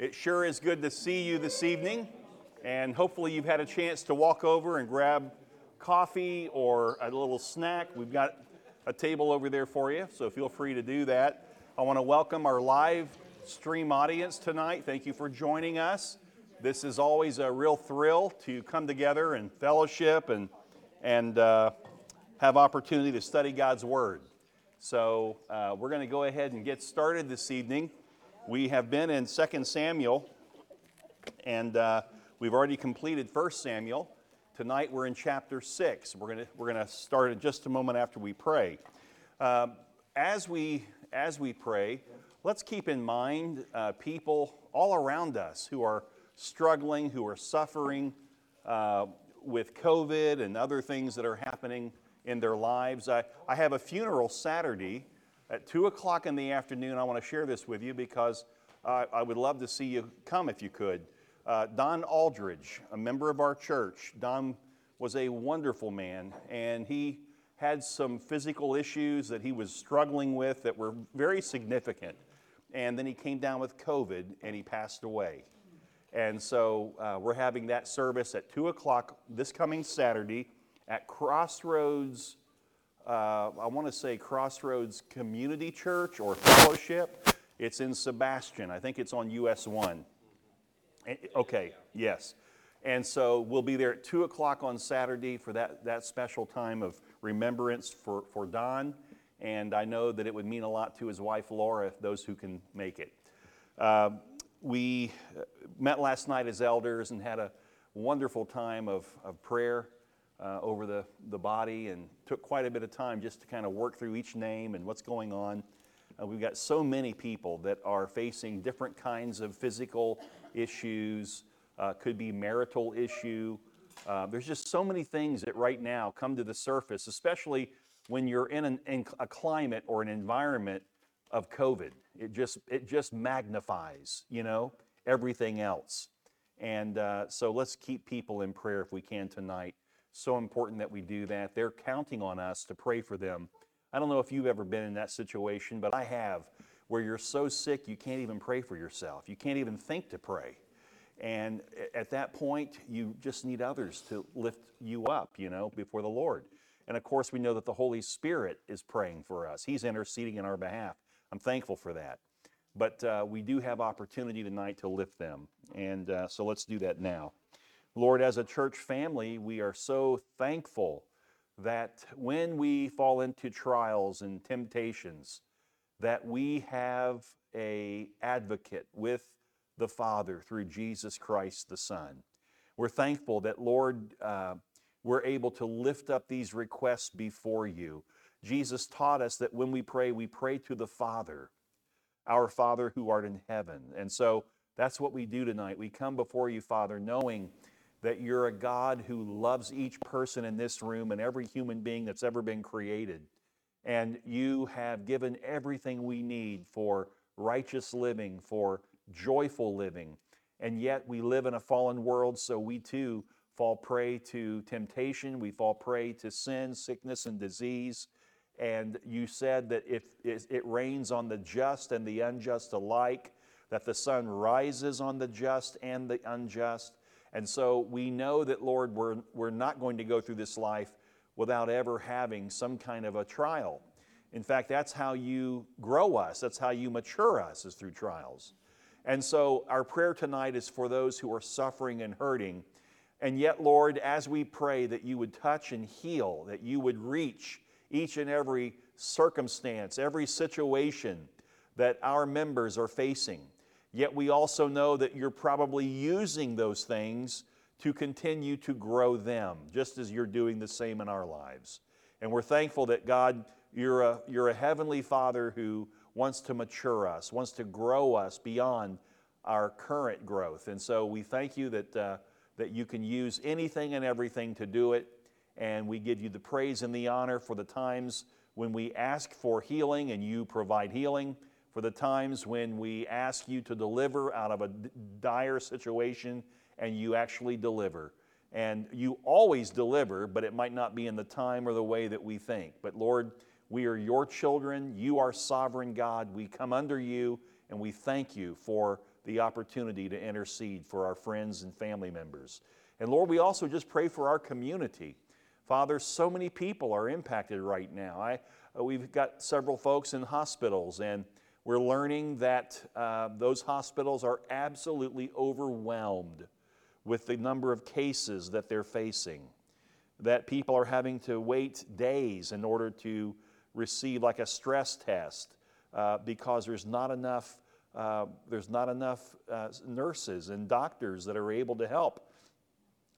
It sure is good to see you this evening, and hopefully, you've had a chance to walk over and grab coffee or a little snack. We've got a table over there for you, so feel free to do that. I want to welcome our live stream audience tonight. Thank you for joining us. This is always a real thrill to come together and fellowship and, and uh, have opportunity to study God's Word. So uh, we're going to go ahead and get started this evening. We have been in 2 Samuel, and uh, we've already completed 1 Samuel. Tonight we're in chapter 6. We're going we're to start in just a moment after we pray. Um, as, we, as we pray, let's keep in mind uh, people all around us who are struggling, who are suffering uh, with COVID and other things that are happening in their lives. I, I have a funeral Saturday at 2 o'clock in the afternoon. I want to share this with you because uh, I would love to see you come if you could. Uh, Don Aldridge, a member of our church, Don was a wonderful man, and he had some physical issues that he was struggling with that were very significant. And then he came down with COVID and he passed away. And so uh, we're having that service at 2 o'clock this coming Saturday at Crossroads, uh, I want to say Crossroads Community Church or Fellowship. It's in Sebastian. I think it's on US 1. Eh, okay, yes. And so we'll be there at 2 o'clock on Saturday for that, that special time of remembrance for, for Don. And I know that it would mean a lot to his wife, Laura, those who can make it. Uh, we met last night as elders and had a wonderful time of, of prayer uh, over the, the body and took quite a bit of time just to kind of work through each name and what's going on. Uh, we've got so many people that are facing different kinds of physical issues, uh, could be marital issue. Uh, there's just so many things that right now come to the surface, especially when you're in, an, in a climate or an environment of COVID. It just, it just magnifies, you know, everything else. And uh, so let's keep people in prayer if we can tonight so important that we do that. They're counting on us to pray for them. I don't know if you've ever been in that situation, but I have, where you're so sick you can't even pray for yourself. You can't even think to pray. And at that point, you just need others to lift you up, you know, before the Lord. And of course, we know that the Holy Spirit is praying for us, He's interceding in our behalf. I'm thankful for that. But uh, we do have opportunity tonight to lift them. And uh, so let's do that now. Lord, as a church family, we are so thankful that when we fall into trials and temptations, that we have a advocate with the Father through Jesus Christ the Son. We're thankful that, Lord, uh, we're able to lift up these requests before you. Jesus taught us that when we pray, we pray to the Father, our Father who art in heaven. And so that's what we do tonight. We come before you, Father, knowing that you're a God who loves each person in this room and every human being that's ever been created. And you have given everything we need for righteous living, for joyful living. And yet we live in a fallen world, so we too fall prey to temptation. We fall prey to sin, sickness, and disease. And you said that if it rains on the just and the unjust alike, that the sun rises on the just and the unjust. And so we know that, Lord, we're, we're not going to go through this life without ever having some kind of a trial. In fact, that's how you grow us, that's how you mature us, is through trials. And so our prayer tonight is for those who are suffering and hurting. And yet, Lord, as we pray that you would touch and heal, that you would reach each and every circumstance, every situation that our members are facing. Yet we also know that you're probably using those things to continue to grow them, just as you're doing the same in our lives. And we're thankful that God, you're a, you're a heavenly Father who wants to mature us, wants to grow us beyond our current growth. And so we thank you that, uh, that you can use anything and everything to do it. And we give you the praise and the honor for the times when we ask for healing and you provide healing for the times when we ask you to deliver out of a dire situation and you actually deliver. And you always deliver, but it might not be in the time or the way that we think. But Lord, we are your children. You are sovereign God. We come under you and we thank you for the opportunity to intercede for our friends and family members. And Lord, we also just pray for our community. Father, so many people are impacted right now. I, uh, we've got several folks in hospitals, and we're learning that uh, those hospitals are absolutely overwhelmed with the number of cases that they're facing. That people are having to wait days in order to receive, like a stress test, uh, because there's not enough. Uh, there's not enough uh, nurses and doctors that are able to help.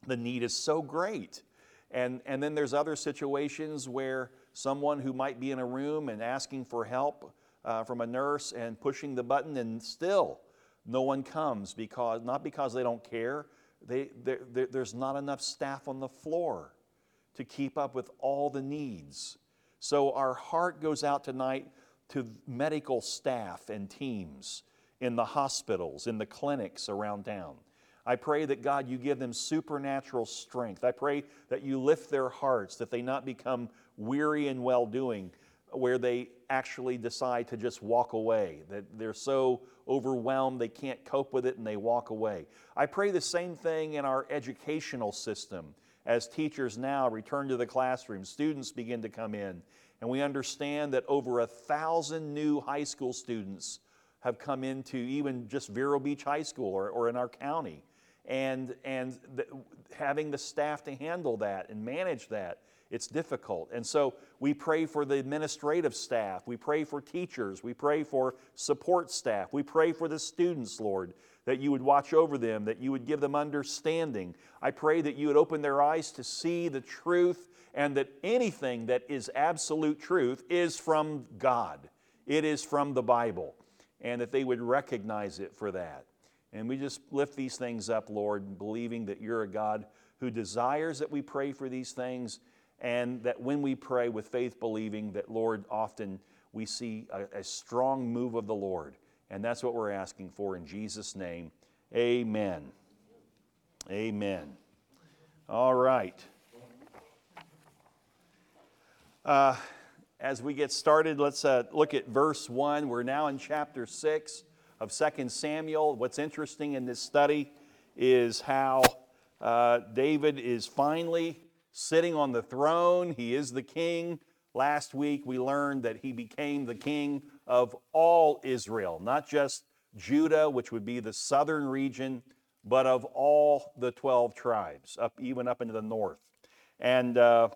The need is so great. And, and then there's other situations where someone who might be in a room and asking for help uh, from a nurse and pushing the button, and still no one comes because, not because they don't care, they, there's not enough staff on the floor to keep up with all the needs. So our heart goes out tonight to medical staff and teams in the hospitals, in the clinics around town. I pray that God, you give them supernatural strength. I pray that you lift their hearts, that they not become weary in well doing, where they actually decide to just walk away, that they're so overwhelmed they can't cope with it and they walk away. I pray the same thing in our educational system. As teachers now return to the classroom, students begin to come in, and we understand that over a thousand new high school students have come into even just Vero Beach High School or, or in our county and, and the, having the staff to handle that and manage that, it's difficult. And so we pray for the administrative staff, we pray for teachers, we pray for support staff, we pray for the students, Lord, that you would watch over them, that you would give them understanding. I pray that you would open their eyes to see the truth and that anything that is absolute truth is from God. It is from the Bible, and that they would recognize it for that. And we just lift these things up, Lord, believing that you're a God who desires that we pray for these things, and that when we pray with faith, believing that, Lord, often we see a, a strong move of the Lord. And that's what we're asking for in Jesus' name. Amen. Amen. All right. Uh, as we get started, let's uh, look at verse 1. We're now in chapter 6 of 2 Samuel. What's interesting in this study is how uh, David is finally sitting on the throne. He is the king. Last week we learned that he became the king of all Israel, not just Judah, which would be the southern region, but of all the 12 tribes, up even up into the north. And, uh,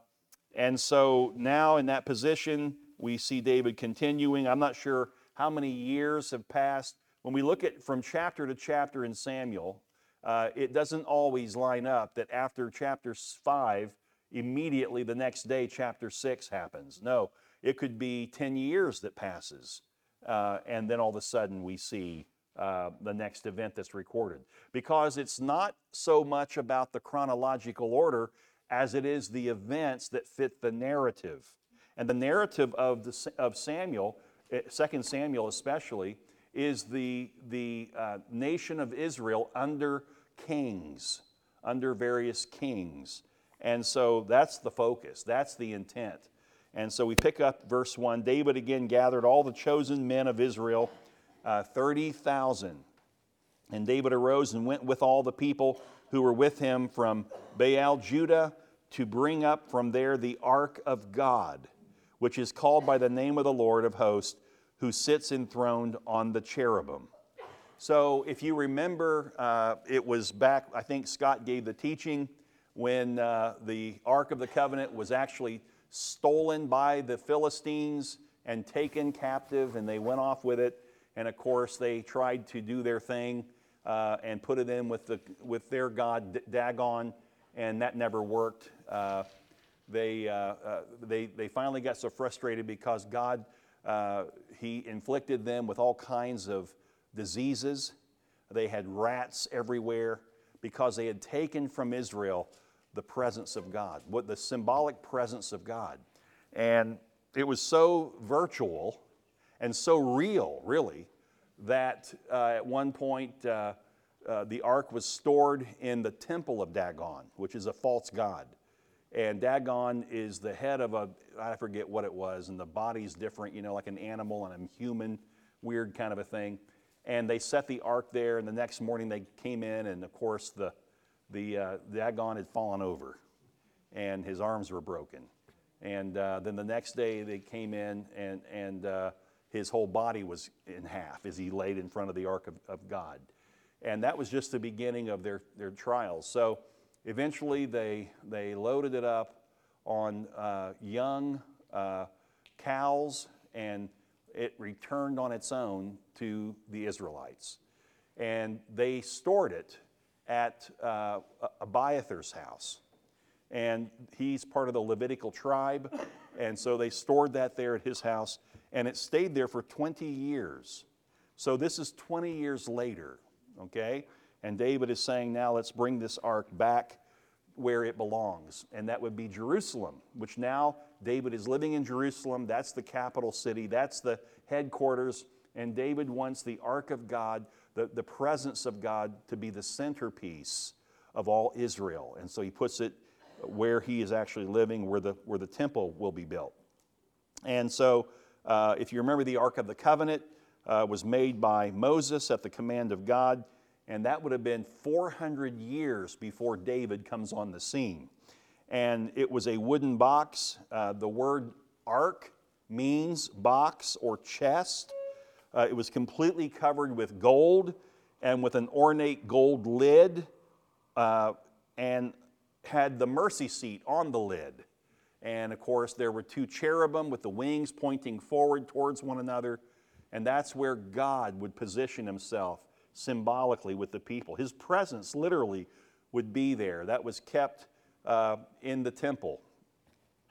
and so now in that position, we see David continuing. I'm not sure how many years have passed when we look at from chapter to chapter in Samuel, uh, it doesn't always line up that after chapter 5, immediately the next day chapter 6 happens. No, it could be 10 years that passes, uh, and then all of a sudden we see uh, the next event that's recorded. Because it's not so much about the chronological order as it is the events that fit the narrative. And the narrative of, the, of Samuel, 2 eh, Samuel especially, is the, the uh, nation of Israel under kings, under various kings. And so that's the focus, that's the intent. And so we pick up verse 1 David again gathered all the chosen men of Israel, uh, 30,000. And David arose and went with all the people who were with him from Baal Judah to bring up from there the ark of God, which is called by the name of the Lord of hosts who sits enthroned on the cherubim. So, if you remember, uh, it was back, I think Scott gave the teaching when uh, the Ark of the Covenant was actually stolen by the Philistines and taken captive, and they went off with it. And of course, they tried to do their thing uh, and put it in with, the, with their god Dagon, and that never worked. Uh, they, uh, uh, they, they finally got so frustrated because God uh, he inflicted them with all kinds of diseases. They had rats everywhere because they had taken from Israel the presence of God, what the symbolic presence of God. And it was so virtual and so real, really, that uh, at one point uh, uh, the ark was stored in the temple of Dagon, which is a false god. And Dagon is the head of a, I forget what it was, and the body's different, you know, like an animal and a human, weird kind of a thing. and they set the ark there. And the next morning they came in, and of course the the uh, Dagon had fallen over, and his arms were broken. And uh, then the next day they came in, and and uh, his whole body was in half as he laid in front of the ark of, of God. And that was just the beginning of their, their trials. So eventually they, they loaded it up on uh, young uh, cows and it returned on its own to the Israelites. And they stored it at uh, Abiathar's house. And he's part of the Levitical tribe. And so they stored that there at his house. And it stayed there for 20 years. So this is 20 years later, okay? And David is saying, now let's bring this ark back where it belongs. And that would be Jerusalem, which now David is living in Jerusalem. That's the capital city, that's the headquarters. And David wants the ark of God, the, the presence of God, to be the centerpiece of all Israel. And so he puts it where he is actually living, where the, where the temple will be built. And so, uh, if you remember, the Ark of the Covenant uh, was made by Moses at the command of God and that would have been 400 years before David comes on the scene. And it was a wooden box. Uh, the word ark means box or chest. Uh, it was completely covered with gold and with an ornate gold lid, uh, and had the mercy seat on the lid. And of course, there were two cherubim with the wings pointing forward towards one another, and that's where God would position himself symbolically with the people. His presence literally would be there. That was kept uh, in the temple.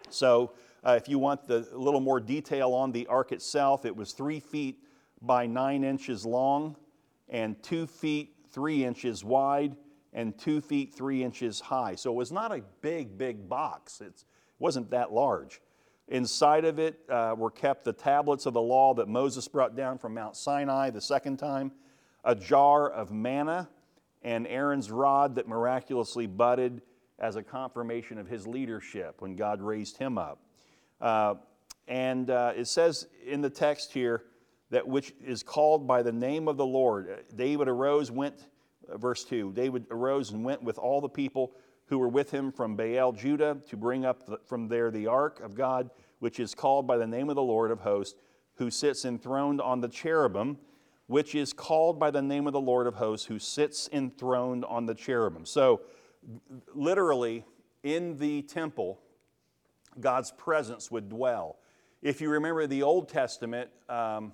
So, uh, if you want a little more detail on the ark itself, it was three feet by nine inches long, and two feet three inches wide, and two feet three inches high. So, it was not a big, big box. It wasn't that large. Inside of it uh, were kept the tablets of the law that Moses brought down from Mount Sinai the second time a jar of manna, and Aaron's rod that miraculously budded as a confirmation of his leadership when God raised him up. Uh, and uh, it says in the text here that which is called by the name of the Lord. David arose, went, uh, verse 2 David arose and went with all the people who were with him from Baal, Judah, to bring up the, from there the ark of God, which is called by the name of the Lord of hosts, who sits enthroned on the cherubim which is called by the name of the Lord of hosts, who sits enthroned on the cherubim. So, literally, in the temple, God's presence would dwell. If you remember the Old Testament, um,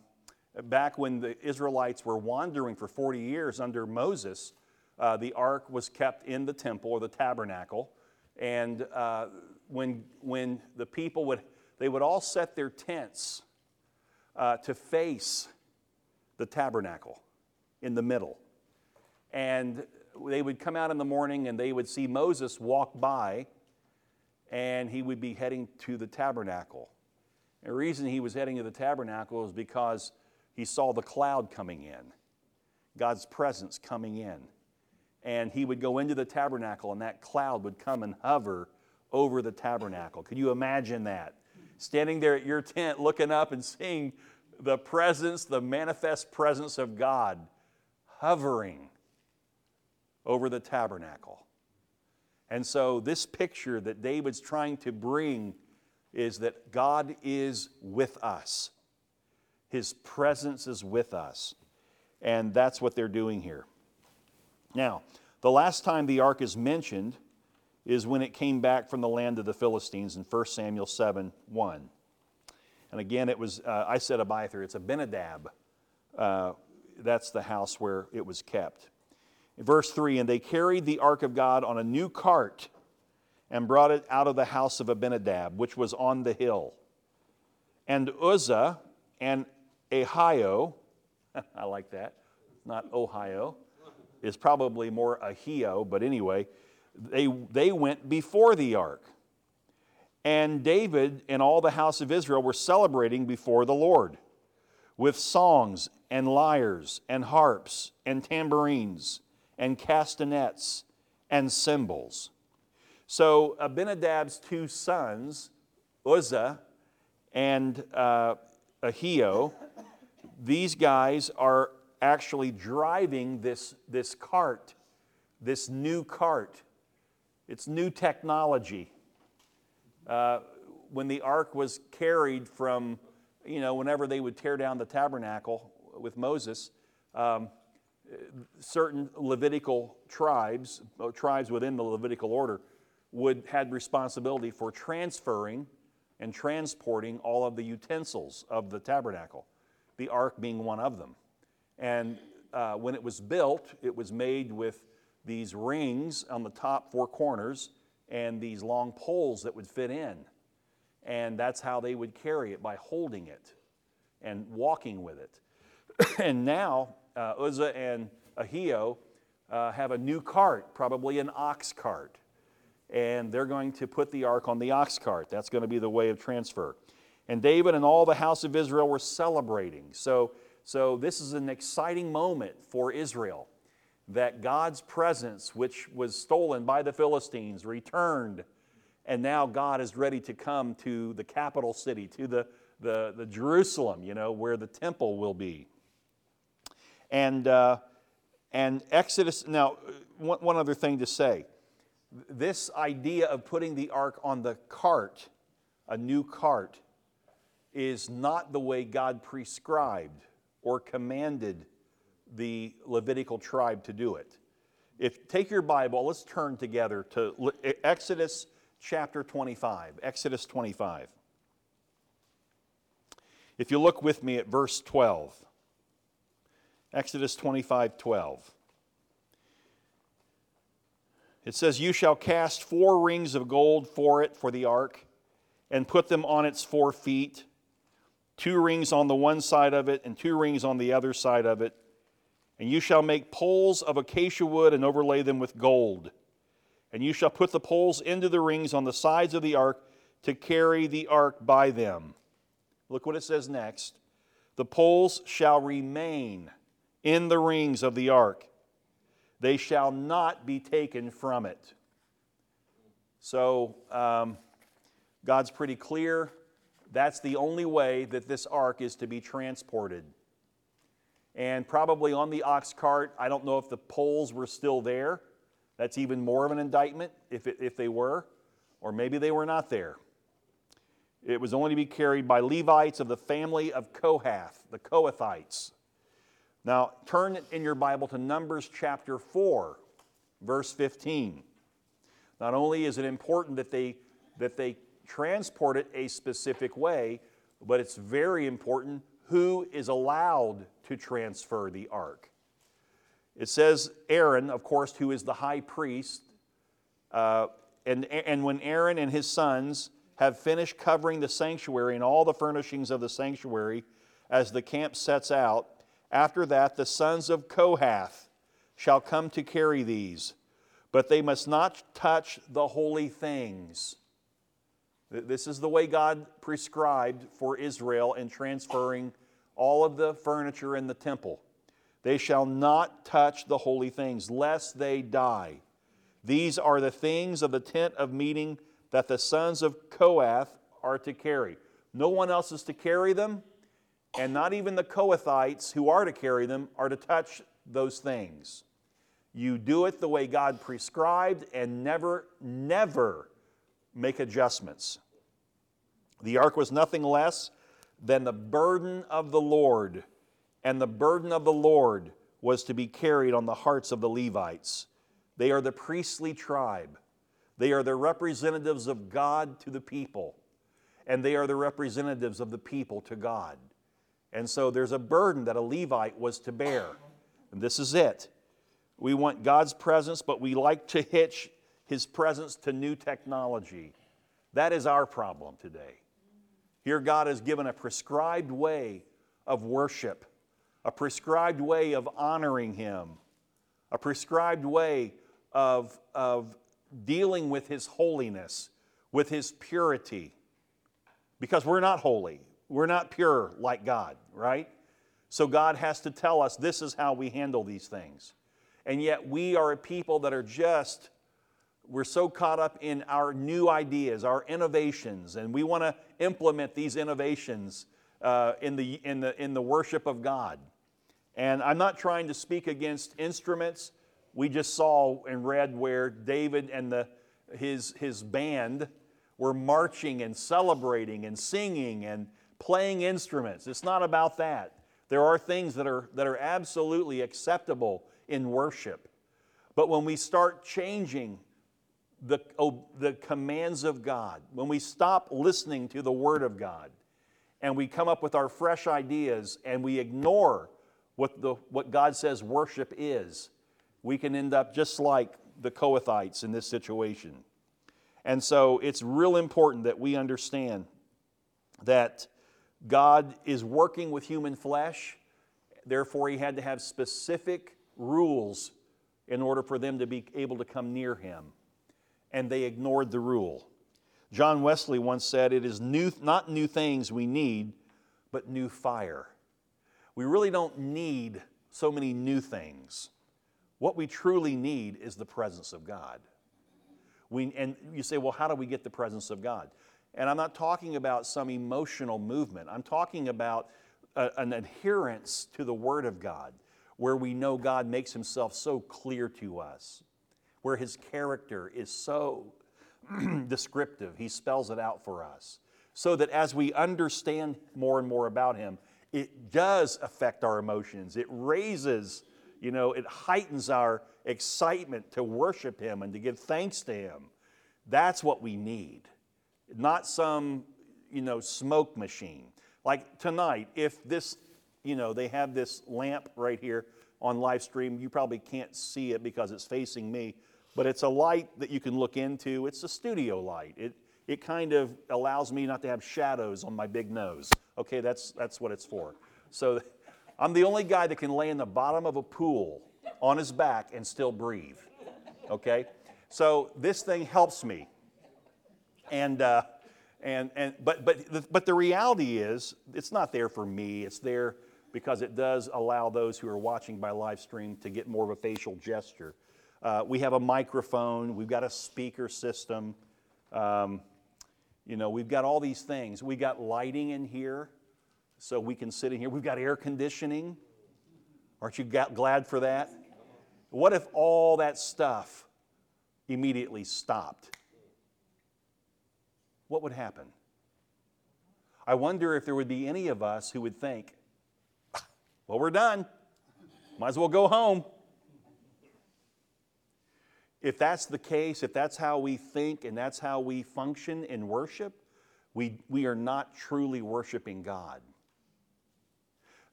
back when the Israelites were wandering for 40 years under Moses, uh, the ark was kept in the temple or the tabernacle. And uh, when, when the people would, they would all set their tents uh, to face the tabernacle in the middle. And they would come out in the morning and they would see Moses walk by and he would be heading to the tabernacle. And the reason he was heading to the tabernacle is because he saw the cloud coming in, God's presence coming in. And he would go into the tabernacle and that cloud would come and hover over the tabernacle. Could you imagine that? Standing there at your tent looking up and seeing the presence, the manifest presence of God hovering over the tabernacle. And so, this picture that David's trying to bring is that God is with us. His presence is with us. And that's what they're doing here. Now, the last time the ark is mentioned is when it came back from the land of the Philistines in 1 Samuel 7 1. And again, it was, uh, I said Abiathar, it's Abinadab. Uh, that's the house where it was kept. Verse 3 And they carried the ark of God on a new cart and brought it out of the house of Abinadab, which was on the hill. And Uzzah and Ahio, I like that, not Ohio, is probably more Ahio, but anyway, they, they went before the ark. And David and all the house of Israel were celebrating before the Lord with songs and lyres and harps and tambourines and castanets and cymbals. So Abinadab's two sons, Uzzah and uh, Ahio, these guys are actually driving this, this cart, this new cart. It's new technology. Uh, when the ark was carried from, you know, whenever they would tear down the tabernacle with Moses, um, certain Levitical tribes, uh, tribes within the Levitical order, would had responsibility for transferring and transporting all of the utensils of the tabernacle, the ark being one of them. And uh, when it was built, it was made with these rings on the top four corners and these long poles that would fit in. And that's how they would carry it by holding it and walking with it. and now uh, Uzzah and Ahio uh, have a new cart, probably an ox cart. And they're going to put the ark on the ox cart. That's going to be the way of transfer. And David and all the house of Israel were celebrating. So, so this is an exciting moment for Israel that God's presence, which was stolen by the Philistines, returned. And now God is ready to come to the capital city, to the, the, the Jerusalem, you know, where the temple will be. And, uh, and Exodus, now, one, one other thing to say. This idea of putting the ark on the cart, a new cart, is not the way God prescribed or commanded the Levitical tribe to do it. If take your Bible, let's turn together to Exodus chapter 25. Exodus 25. If you look with me at verse 12. Exodus 25 12. It says, You shall cast four rings of gold for it for the ark, and put them on its four feet, two rings on the one side of it, and two rings on the other side of it. And you shall make poles of acacia wood and overlay them with gold. And you shall put the poles into the rings on the sides of the ark to carry the ark by them. Look what it says next. The poles shall remain in the rings of the ark. They shall not be taken from it. So, um, God's pretty clear. That's the only way that this ark is to be transported. And probably on the ox cart, I don't know if the poles were still there. That's even more of an indictment if, it, if they were, or maybe they were not there. It was only to be carried by Levites of the family of Kohath, the Kohathites. Now, turn in your Bible to Numbers chapter 4, verse 15. Not only is it important that they, that they transport it a specific way, but it's very important who is allowed to transfer the ark. It says Aaron, of course, who is the high priest, uh, and, and when Aaron and his sons have finished covering the sanctuary and all the furnishings of the sanctuary as the camp sets out, after that, the sons of Kohath shall come to carry these, but they must not touch the holy things. This is the way God prescribed for Israel in transferring all of the furniture in the temple. They shall not touch the holy things, lest they die. These are the things of the tent of meeting that the sons of Kohath are to carry. No one else is to carry them, and not even the Kohathites who are to carry them are to touch those things. You do it the way God prescribed and never, never make adjustments. The ark was nothing less than the burden of the Lord, and the burden of the Lord was to be carried on the hearts of the Levites. They are the priestly tribe, they are the representatives of God to the people, and they are the representatives of the people to God. And so there's a burden that a Levite was to bear. And this is it. We want God's presence, but we like to hitch his presence to new technology. That is our problem today. Here, God has given a prescribed way of worship, a prescribed way of honoring him, a prescribed way of, of dealing with his holiness, with his purity. Because we're not holy. We're not pure like God, right? So God has to tell us this is how we handle these things. And yet we are a people that are just, we're so caught up in our new ideas, our innovations, and we want to implement these innovations uh, in, the, in, the, in the worship of God. And I'm not trying to speak against instruments. We just saw and read where David and the, his, his band were marching and celebrating and singing and playing instruments. It's not about that. There are things that are, that are absolutely acceptable in worship. But when we start changing the, oh, the commands of God, when we stop listening to the Word of God, and we come up with our fresh ideas and we ignore what, the, what God says worship is, we can end up just like the Kohathites in this situation. And so it's real important that we understand that God is working with human flesh, therefore, He had to have specific rules in order for them to be able to come near Him. And they ignored the rule. John Wesley once said, It is new, not new things we need, but new fire. We really don't need so many new things. What we truly need is the presence of God. We, and you say, well, how do we get the presence of God? And I'm not talking about some emotional movement. I'm talking about a, an adherence to the Word of God, where we know God makes Himself so clear to us, where His character is so descriptive. He spells it out for us. So that as we understand more and more about Him, it does affect our emotions. It raises, you know, it heightens our excitement to worship Him and to give thanks to Him. That's what we need, not some, you know, smoke machine. Like tonight, if this, you know, they have this lamp right here on live stream, you probably can't see it because it's facing me but it's a light that you can look into. It's a studio light. It, it kind of allows me not to have shadows on my big nose. Okay, that's, that's what it's for. So I'm the only guy that can lay in the bottom of a pool on his back and still breathe. Okay? So this thing helps me. And, uh, and, and, but, but, the, but the reality is, it's not there for me. It's there because it does allow those who are watching by live stream to get more of a facial gesture. Uh, we have a microphone, we've got a speaker system. Um, you know, we've got all these things. We've got lighting in here, so we can sit in here. We've got air conditioning. Aren't you glad for that? What if all that stuff immediately stopped? What would happen? I wonder if there would be any of us who would think, well, we're done. Might as well go home. If that's the case, if that's how we think and that's how we function in worship, we, we are not truly worshiping God.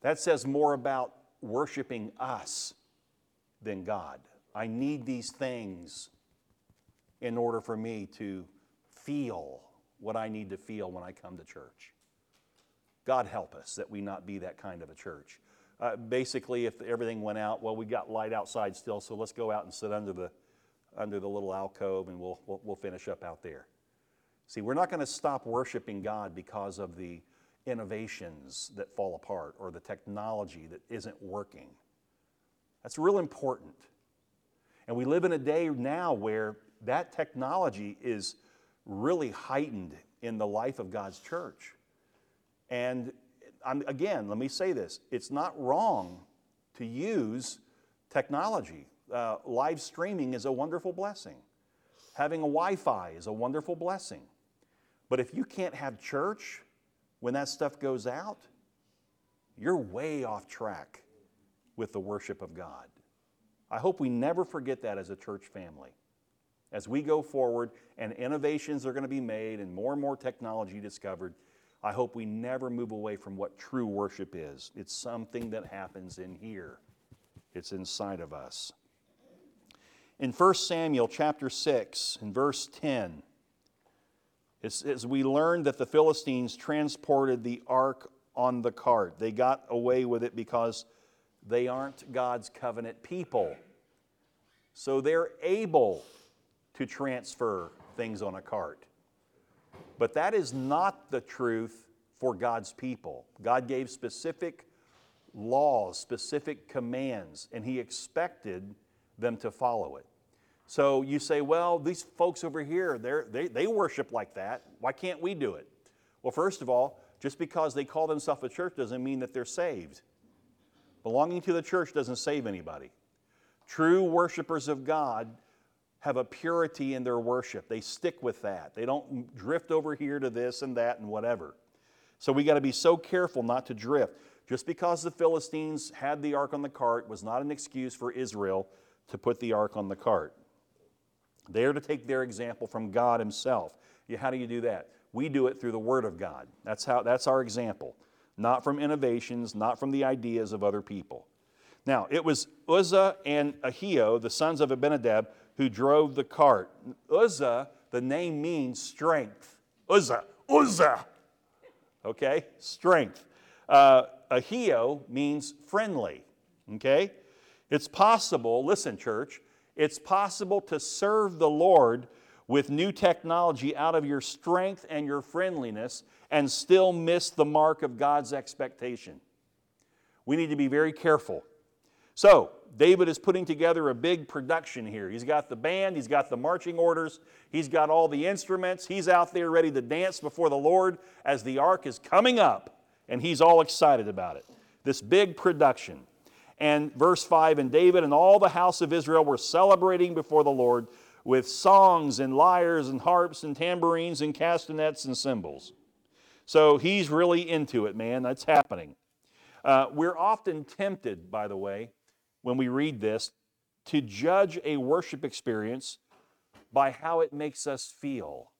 That says more about worshiping us than God. I need these things in order for me to feel what I need to feel when I come to church. God help us that we not be that kind of a church. Uh, basically, if everything went out, well, we got light outside still, so let's go out and sit under the under the little alcove and we'll, we'll, we'll finish up out there. See, we're not going to stop worshiping God because of the innovations that fall apart or the technology that isn't working. That's real important. And we live in a day now where that technology is really heightened in the life of God's church. And I'm, again, let me say this it's not wrong to use technology uh, live streaming is a wonderful blessing. Having a Wi Fi is a wonderful blessing. But if you can't have church when that stuff goes out, you're way off track with the worship of God. I hope we never forget that as a church family. As we go forward and innovations are going to be made and more and more technology discovered, I hope we never move away from what true worship is. It's something that happens in here, it's inside of us. In 1 Samuel chapter 6, in verse 10, as we learned that the Philistines transported the ark on the cart. They got away with it because they aren't God's covenant people. So they're able to transfer things on a cart. But that is not the truth for God's people. God gave specific laws, specific commands, and He expected them to follow it. So you say, well, these folks over here, they they, worship like that. Why can't we do it? Well, first of all, just because they call themselves a church doesn't mean that they're saved. Belonging to the church doesn't save anybody. True worshipers of God have a purity in their worship. They stick with that. They don't drift over here to this and that and whatever. So we got to be so careful not to drift. Just because the Philistines had the ark on the cart was not an excuse for Israel to put the ark on the cart. They are to take their example from God Himself. How do you do that? We do it through the Word of God. That's, how, that's our example, not from innovations, not from the ideas of other people. Now, it was Uzzah and Ahio, the sons of Abinadab, who drove the cart. Uzzah, the name means strength. Uzzah, Uzzah. Okay? Strength. Uh, Ahio means friendly. Okay? It's possible, listen, church, it's possible to serve the Lord with new technology out of your strength and your friendliness and still miss the mark of God's expectation. We need to be very careful. So, David is putting together a big production here. He's got the band, he's got the marching orders, he's got all the instruments, he's out there ready to dance before the Lord as the ark is coming up, and he's all excited about it. This big production. And verse 5 And David and all the house of Israel were celebrating before the Lord with songs and lyres and harps and tambourines and castanets and cymbals. So he's really into it, man. That's happening. Uh, we're often tempted, by the way, when we read this, to judge a worship experience by how it makes us feel.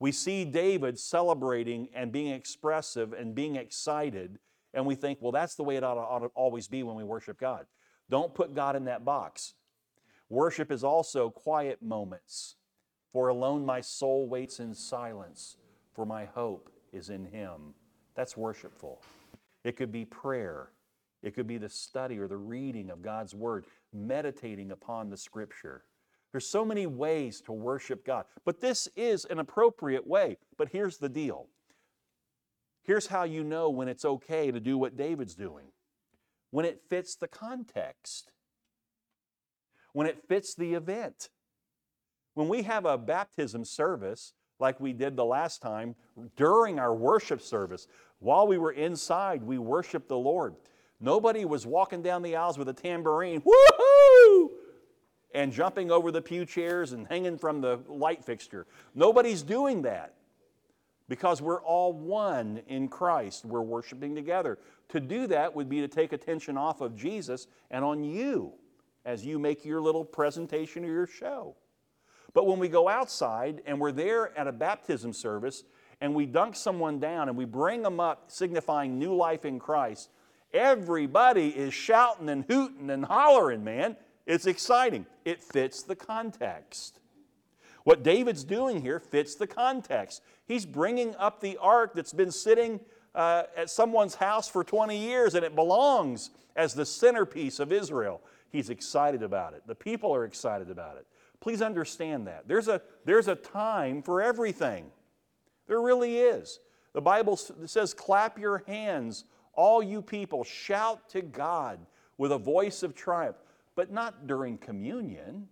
We see David celebrating and being expressive and being excited, and we think, well, that's the way it ought to, ought to always be when we worship God. Don't put God in that box. Worship is also quiet moments. For alone my soul waits in silence, for my hope is in Him. That's worshipful. It could be prayer. It could be the study or the reading of God's Word, meditating upon the Scripture. There's so many ways to worship God, but this is an appropriate way. But here's the deal here's how you know when it's okay to do what David's doing when it fits the context, when it fits the event. When we have a baptism service, like we did the last time, during our worship service, while we were inside, we worshiped the Lord. Nobody was walking down the aisles with a tambourine, woohoo, and jumping over the pew chairs and hanging from the light fixture. Nobody's doing that because we're all one in Christ. We're worshiping together. To do that would be to take attention off of Jesus and on you as you make your little presentation or your show. But when we go outside and we're there at a baptism service and we dunk someone down and we bring them up signifying new life in Christ, Everybody is shouting and hooting and hollering, man. It's exciting. It fits the context. What David's doing here fits the context. He's bringing up the ark that's been sitting uh, at someone's house for 20 years and it belongs as the centerpiece of Israel. He's excited about it. The people are excited about it. Please understand that. There's a, there's a time for everything. There really is. The Bible says, clap your hands, all you people, shout to God with a voice of triumph, but not during communion,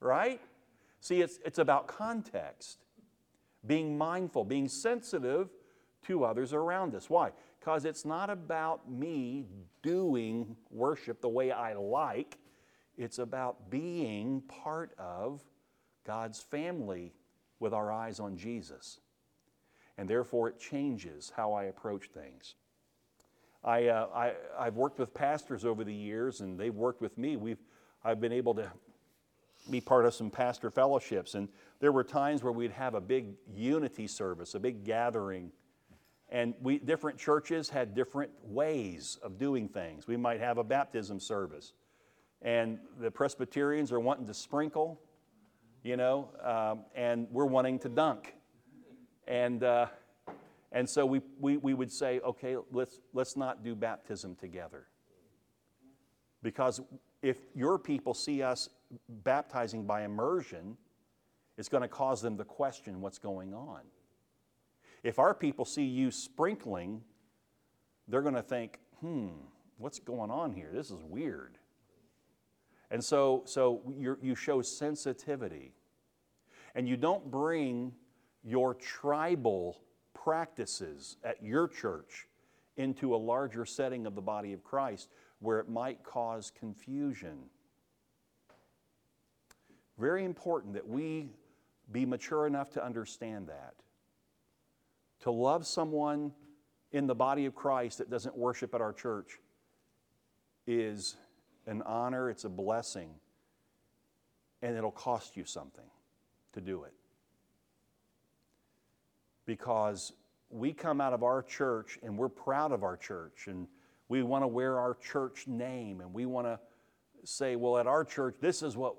right? See, it's, it's about context, being mindful, being sensitive to others around us. Why? Because it's not about me doing worship the way I like, it's about being part of God's family with our eyes on Jesus and therefore it changes how I approach things. I, uh, I, I've worked with pastors over the years, and they've worked with me. We've, I've been able to be part of some pastor fellowships, and there were times where we'd have a big unity service, a big gathering, and we, different churches had different ways of doing things. We might have a baptism service, and the Presbyterians are wanting to sprinkle, you know, um, and we're wanting to dunk. And, uh, and so we, we, we would say, okay, let's, let's not do baptism together. Because if your people see us baptizing by immersion, it's going to cause them to question what's going on. If our people see you sprinkling, they're going to think, hmm, what's going on here? This is weird. And so, so you show sensitivity. And you don't bring your tribal practices at your church into a larger setting of the body of Christ where it might cause confusion. Very important that we be mature enough to understand that. To love someone in the body of Christ that doesn't worship at our church is an honor, it's a blessing, and it'll cost you something to do it. Because we come out of our church and we're proud of our church and we want to wear our church name and we want to say, well, at our church, this is what,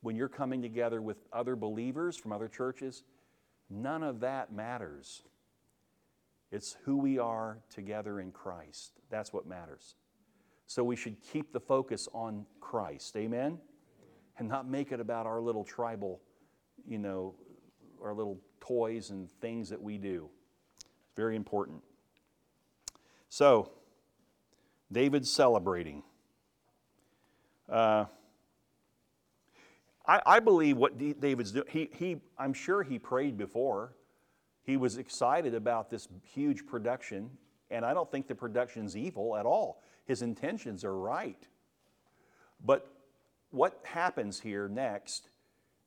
when you're coming together with other believers from other churches, none of that matters. It's who we are together in Christ. That's what matters. So we should keep the focus on Christ. Amen? And not make it about our little tribal, you know, our little toys and things that we do. It's very important. So, David's celebrating. Uh, I, I, believe what David's doing, he, he, I'm sure he prayed before. He was excited about this huge production, and I don't think the production's evil at all. His intentions are right. But what happens here next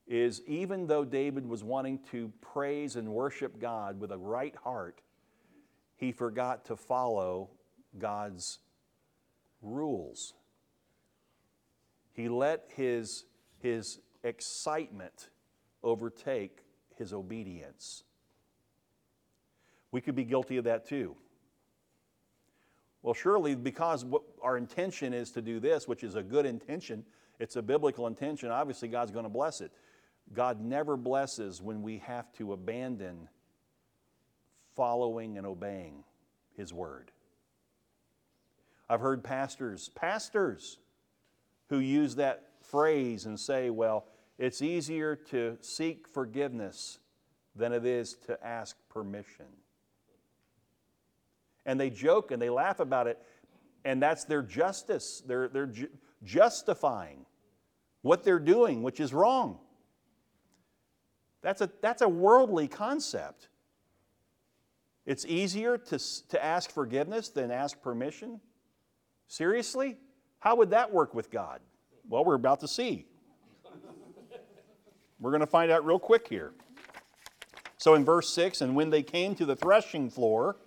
is even though David was wanting to praise and worship God with a right heart, he forgot to follow God's rules. He let his, his excitement overtake his obedience. We could be guilty of that too. Well, surely because our intention is to do this, which is a good intention, it's a biblical intention, obviously God's going to bless it. God never blesses when we have to abandon following and obeying His word. I've heard pastors, pastors, who use that phrase and say, well, it's easier to seek forgiveness than it is to ask permission. And they joke and they laugh about it, and that's their justice. They're, they're ju- justifying what they're doing, which is wrong. That's a, that's a worldly concept. It's easier to, to ask forgiveness than ask permission. Seriously? How would that work with God? Well, we're about to see. We're going to find out real quick here. So in verse 6, and when they came to the threshing floor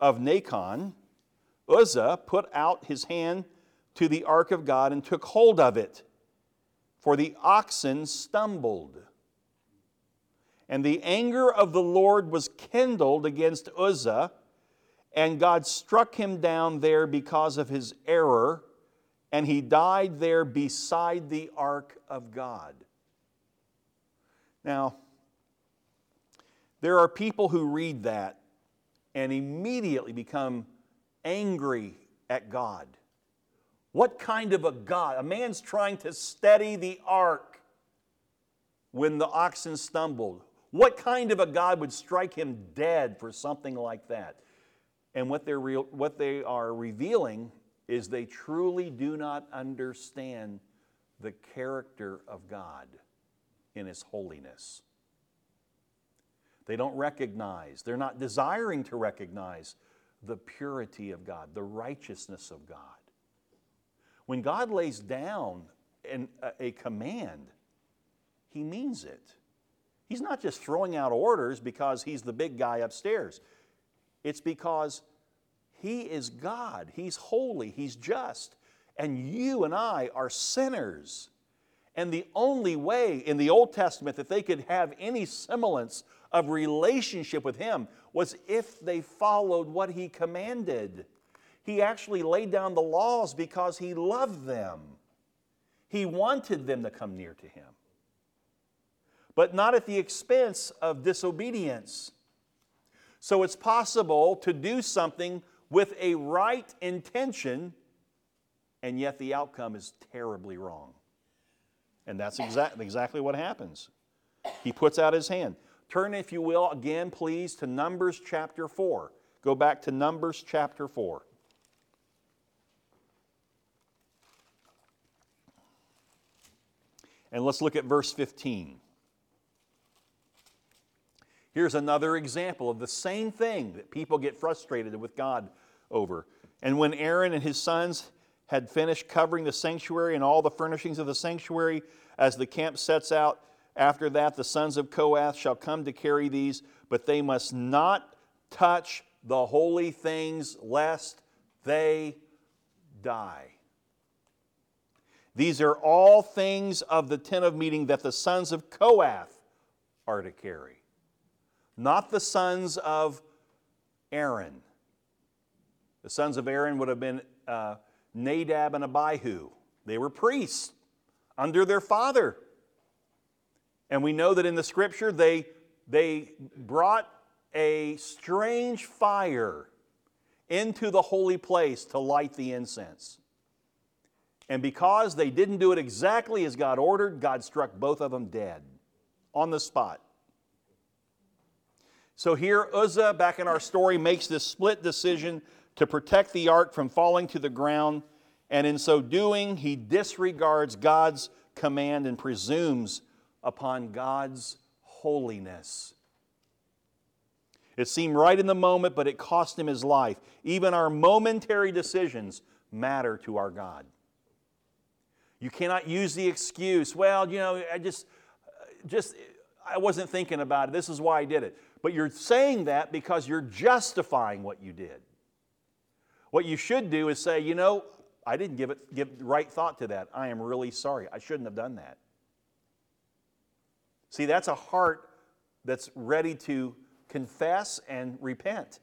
of Nacon, Uzzah put out his hand to the ark of God and took hold of it, for the oxen stumbled. And the anger of the Lord was kindled against Uzzah and God struck him down there because of his error, and he died there beside the ark of God. Now, there are people who read that and immediately become angry at God. What kind of a God? A man's trying to steady the ark when the oxen stumbled. What kind of a God would strike him dead for something like that? And what, they're re- what they are revealing is they truly do not understand the character of God in His holiness. They don't recognize, they're not desiring to recognize the purity of God, the righteousness of God. When God lays down an, a, a command, He means it. He's not just throwing out orders because He's the big guy upstairs. It's because He is God, He's holy, He's just, and you and I are sinners. And the only way in the Old Testament that they could have any semblance of relationship with Him was if they followed what He commanded. He actually laid down the laws because He loved them. He wanted them to come near to Him, but not at the expense of disobedience. So it's possible to do something with a right intention, and yet the outcome is terribly wrong. And that's exactly, exactly what happens. He puts out his hand. Turn, if you will, again, please, to Numbers chapter 4. Go back to Numbers chapter 4. And let's look at verse 15. Here's another example of the same thing that people get frustrated with God over. And when Aaron and his sons had finished covering the sanctuary and all the furnishings of the sanctuary, as the camp sets out, after that the sons of Kohath shall come to carry these, but they must not touch the holy things, lest they die. These are all things of the tent of meeting that the sons of Kohath are to carry, not the sons of Aaron. The sons of Aaron would have been uh, Nadab and Abihu. They were priests under their father. And we know that in the scripture they, they brought a strange fire into the holy place to light the incense. And because they didn't do it exactly as God ordered, God struck both of them dead on the spot. So here, Uzzah, back in our story, makes this split decision to protect the ark from falling to the ground. And in so doing, he disregards God's command and presumes upon God's holiness. It seemed right in the moment, but it cost him his life. Even our momentary decisions matter to our God. You cannot use the excuse, well, you know, I just, just, I wasn't thinking about it. This is why I did it. But you're saying that because you're justifying what you did. What you should do is say, you know, I didn't give it give right thought to that. I am really sorry. I shouldn't have done that. See, that's a heart that's ready to confess and repent,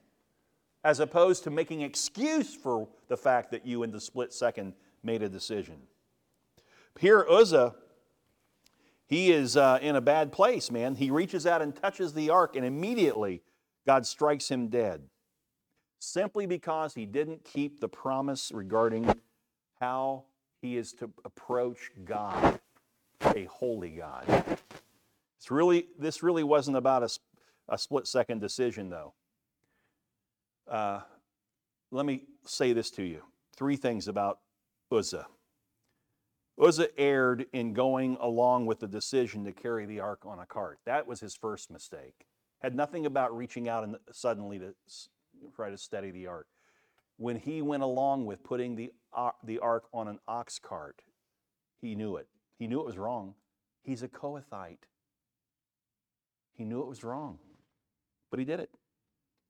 as opposed to making excuse for the fact that you in the split second made a decision. Here, Uzzah, he is uh, in a bad place, man. He reaches out and touches the ark, and immediately God strikes him dead simply because he didn't keep the promise regarding how he is to approach God, a holy God. It's really, this really wasn't about a, a split second decision, though. Uh, let me say this to you three things about Uzzah. Uzzah erred in going along with the decision to carry the ark on a cart. That was his first mistake. Had nothing about reaching out and suddenly to try to steady the ark. When he went along with putting the, uh, the ark on an ox cart, he knew it. He knew it was wrong. He's a Kohathite. He knew it was wrong, but he did it.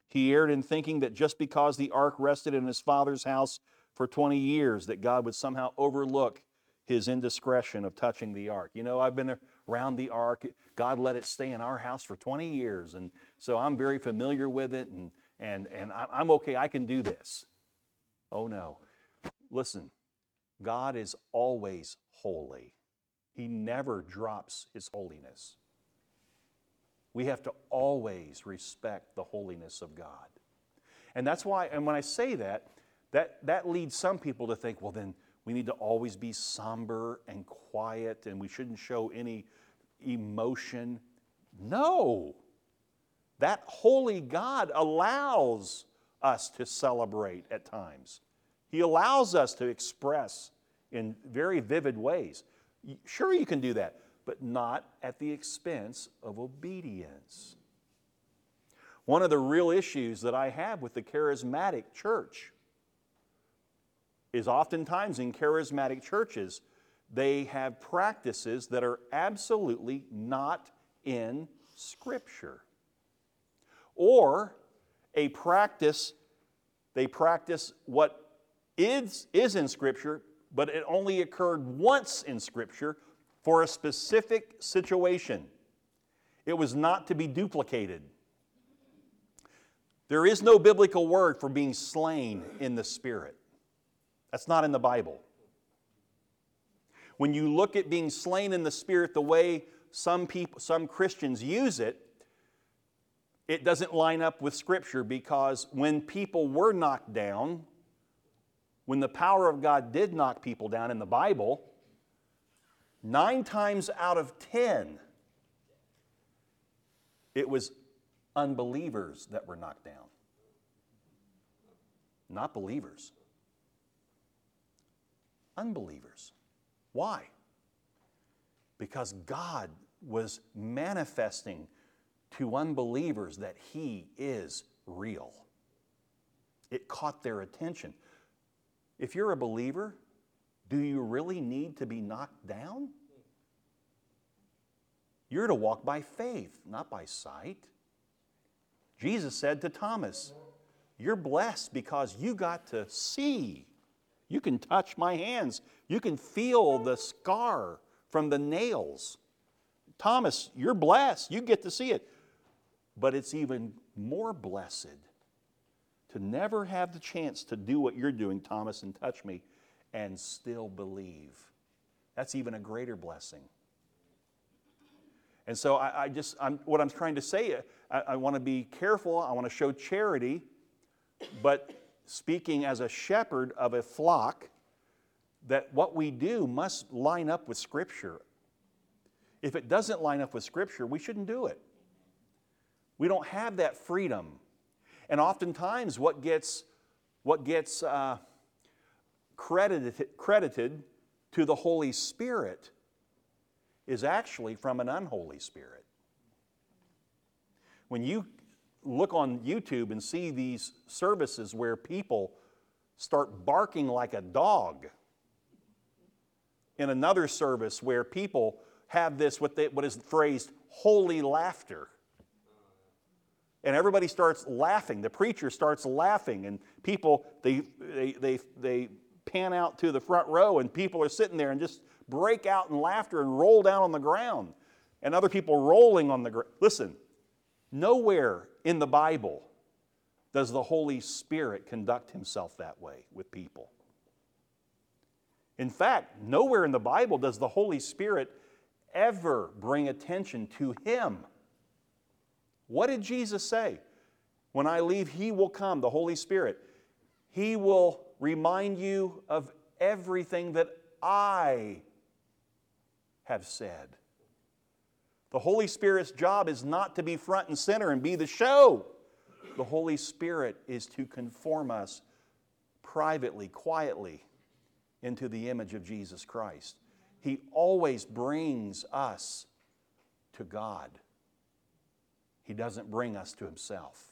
He erred in thinking that just because the ark rested in his father's house for 20 years, that God would somehow overlook his indiscretion of touching the ark. You know, I've been around the ark. God let it stay in our house for 20 years, and so I'm very familiar with it, and and, and I'm okay, I can do this. Oh no. Listen, God is always holy, He never drops His holiness. We have to always respect the holiness of God. And that's why, and when I say that, that, that leads some people to think, well, then we need to always be somber and quiet and we shouldn't show any emotion. No. That holy God allows us to celebrate at times. He allows us to express in very vivid ways. Sure, you can do that, but not at the expense of obedience. One of the real issues that I have with the charismatic church is oftentimes in charismatic churches, they have practices that are absolutely not in Scripture or a practice, they practice what is, is in Scripture, but it only occurred once in Scripture for a specific situation. It was not to be duplicated. There is no biblical word for being slain in the Spirit. That's not in the Bible. When you look at being slain in the Spirit the way some people, some Christians use it, it doesn't line up with Scripture because when people were knocked down, when the power of God did knock people down in the Bible, nine times out of ten, it was unbelievers that were knocked down, not believers. Unbelievers. Why? Because God was manifesting to unbelievers that He is real. It caught their attention. If you're a believer, do you really need to be knocked down? You're to walk by faith, not by sight. Jesus said to Thomas, You're blessed because you got to see. You can touch my hands. You can feel the scar from the nails. Thomas, you're blessed. You get to see it. But it's even more blessed to never have the chance to do what you're doing, Thomas, and touch me and still believe. That's even a greater blessing. And so I, I just, I'm, what I'm trying to say, I, I want to be careful. I want to show charity, but speaking as a shepherd of a flock, that what we do must line up with Scripture. If it doesn't line up with Scripture, we shouldn't do it. We don't have that freedom. And oftentimes, what gets, what gets uh, credited, credited to the Holy Spirit is actually from an unholy spirit. When you look on YouTube and see these services where people start barking like a dog, in another service where people have this, what, they, what is phrased, holy laughter. And everybody starts laughing. The preacher starts laughing, and people, they, they, they, they pan out to the front row, and people are sitting there and just break out in laughter and roll down on the ground, and other people rolling on the ground. Listen, nowhere in the Bible does the Holy Spirit conduct himself that way with people. In fact, nowhere in the Bible does the Holy Spirit ever bring attention to him. What did Jesus say? When I leave, he will come, the Holy Spirit. He will remind you of everything that I have said. The Holy Spirit's job is not to be front and center and be the show. The Holy Spirit is to conform us privately, quietly into the image of Jesus Christ. He always brings us to God, He doesn't bring us to Himself.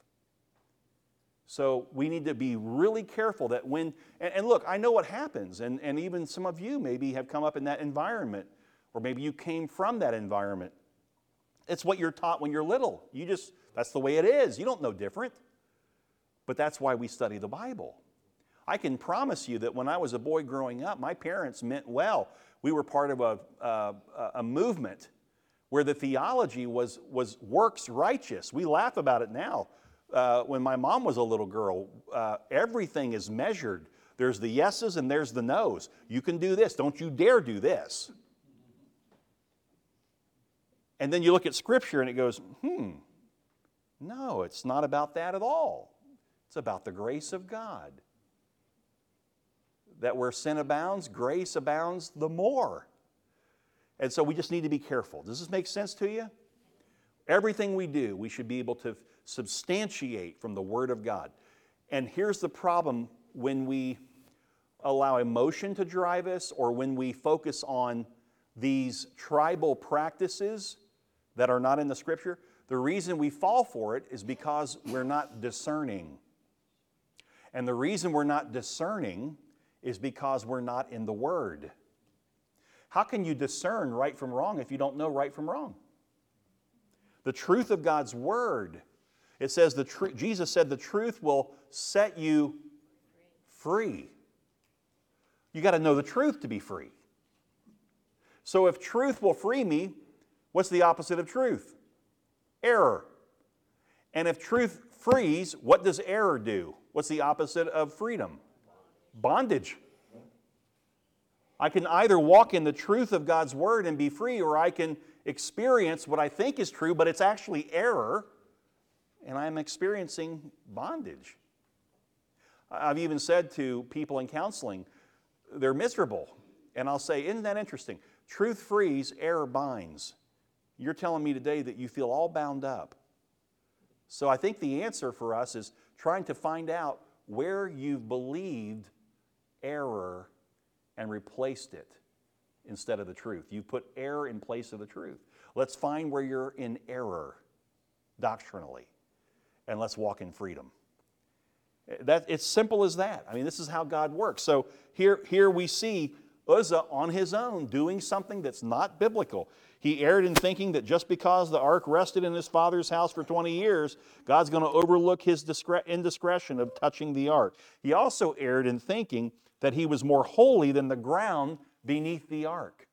So we need to be really careful that when, and, and, look, I know what happens, and, and even some of you maybe have come up in that environment, or maybe you came from that environment. It's what you're taught when you're little. You just, that's the way it is. You don't know different. But that's why we study the Bible. I can promise you that when I was a boy growing up, my parents meant well. We were part of a, uh, a, a movement where the theology was, was works righteous. We laugh about it now. Uh, when my mom was a little girl, uh, everything is measured. There's the yeses and there's the nos. You can do this. Don't you dare do this. And then you look at Scripture and it goes, hmm, no, it's not about that at all. It's about the grace of God that where sin abounds, grace abounds the more. And so we just need to be careful. Does this make sense to you? Everything we do, we should be able to substantiate from the Word of God. And here's the problem when we allow emotion to drive us or when we focus on these tribal practices that are not in the Scripture. The reason we fall for it is because we're not discerning. And the reason we're not discerning is because we're not in the Word. How can you discern right from wrong if you don't know right from wrong? The truth of God's Word. It says the tr- Jesus said the truth will set you free. You got to know the truth to be free. So if truth will free me, what's the opposite of truth? Error. And if truth frees, what does error do? What's the opposite of freedom? bondage. I can either walk in the truth of God's word and be free, or I can experience what I think is true, but it's actually error, and I'm experiencing bondage. I've even said to people in counseling, they're miserable. And I'll say, Isn't that interesting? Truth frees, error binds. You're telling me today that you feel all bound up. So I think the answer for us is trying to find out where you've believed error and replaced it instead of the truth. You put error in place of the truth. Let's find where you're in error doctrinally, and let's walk in freedom. That, it's simple as that. I mean, this is how God works. So here, here we see Uzzah on his own doing something that's not biblical. He erred in thinking that just because the ark rested in his father's house for 20 years, God's going to overlook his discre- indiscretion of touching the ark. He also erred in thinking that he was more holy than the ground beneath the ark.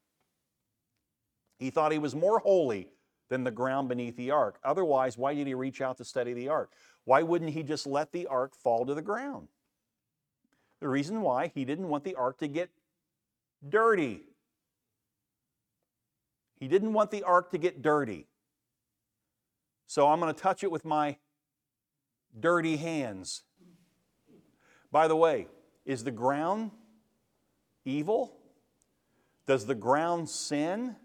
He thought he was more holy than the ground beneath the ark. Otherwise, why did he reach out to study the ark? Why wouldn't he just let the ark fall to the ground? The reason why, he didn't want the ark to get dirty. He didn't want the ark to get dirty. So I'm going to touch it with my dirty hands. By the way, is the ground evil? Does the ground sin?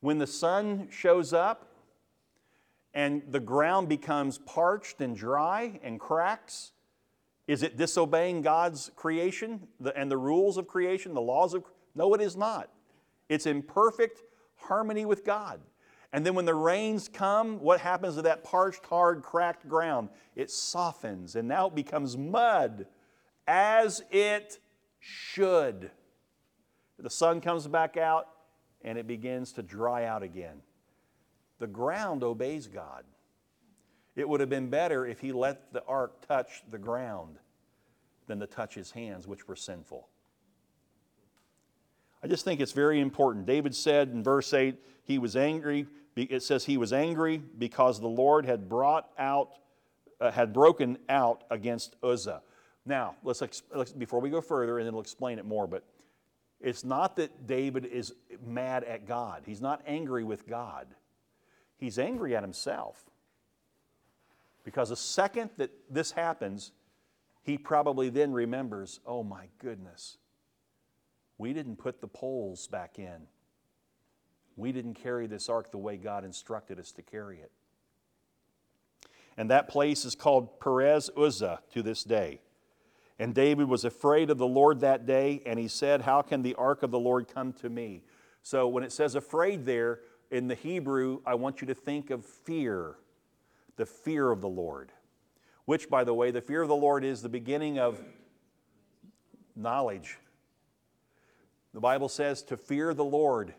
When the sun shows up and the ground becomes parched and dry and cracks, is it disobeying God's creation and the rules of creation, the laws of No, it is not. It's in perfect harmony with God. And then when the rains come, what happens to that parched, hard, cracked ground? It softens and now it becomes mud as it should. The sun comes back out and it begins to dry out again. The ground obeys God. It would have been better if he let the ark touch the ground than to touch his hands, which were sinful. I just think it's very important. David said in verse 8, he was angry. It says he was angry because the Lord had brought out, uh, had broken out against Uzzah. Now, let's, let's, before we go further, and then it'll explain it more, but it's not that David is mad at God. He's not angry with God. He's angry at himself. Because the second that this happens, he probably then remembers, oh my goodness, we didn't put the poles back in. We didn't carry this ark the way God instructed us to carry it. And that place is called Perez Uzzah to this day. And David was afraid of the Lord that day, and he said, How can the ark of the Lord come to me? So when it says afraid there, in the Hebrew, I want you to think of fear, the fear of the Lord. Which, by the way, the fear of the Lord is the beginning of knowledge the Bible says to fear the Lord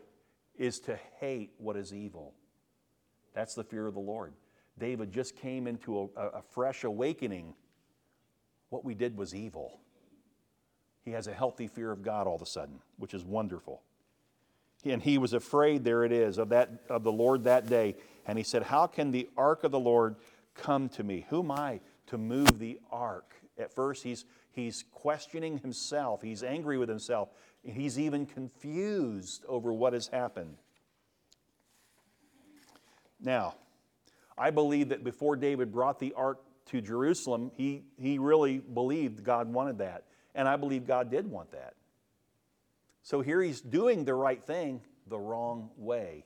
is to hate what is evil. That's the fear of the Lord. David just came into a, a, fresh awakening. What we did was evil. He has a healthy fear of God all of a sudden, which is wonderful. And he was afraid, there it is, of, that, of the Lord that day. And he said, How can the ark of the Lord come to me? Who am I to move the ark? At first, he's, he's questioning himself, he's angry with himself. He's even confused over what has happened. Now, I believe that before David brought the ark to Jerusalem, he, he really believed God wanted that. And I believe God did want that. So here he's doing the right thing the wrong way.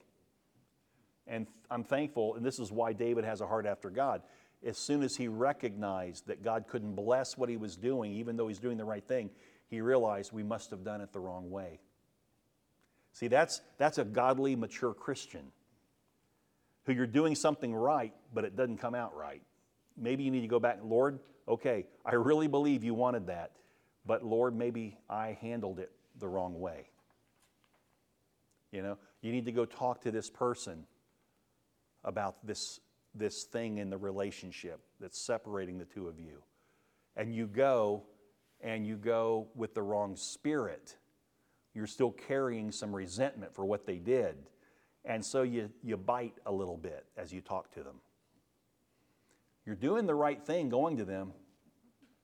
And I'm thankful, and this is why David has a heart after God. As soon as he recognized that God couldn't bless what he was doing, even though he's doing the right thing, he realized we must have done it the wrong way. See, that's, that's a godly, mature Christian who you're doing something right, but it doesn't come out right. Maybe you need to go back, Lord, okay, I really believe you wanted that, but Lord, maybe I handled it the wrong way. You know, you need to go talk to this person about this, this thing in the relationship that's separating the two of you. And you go and you go with the wrong spirit, you're still carrying some resentment for what they did. And so you, you bite a little bit as you talk to them. You're doing the right thing going to them,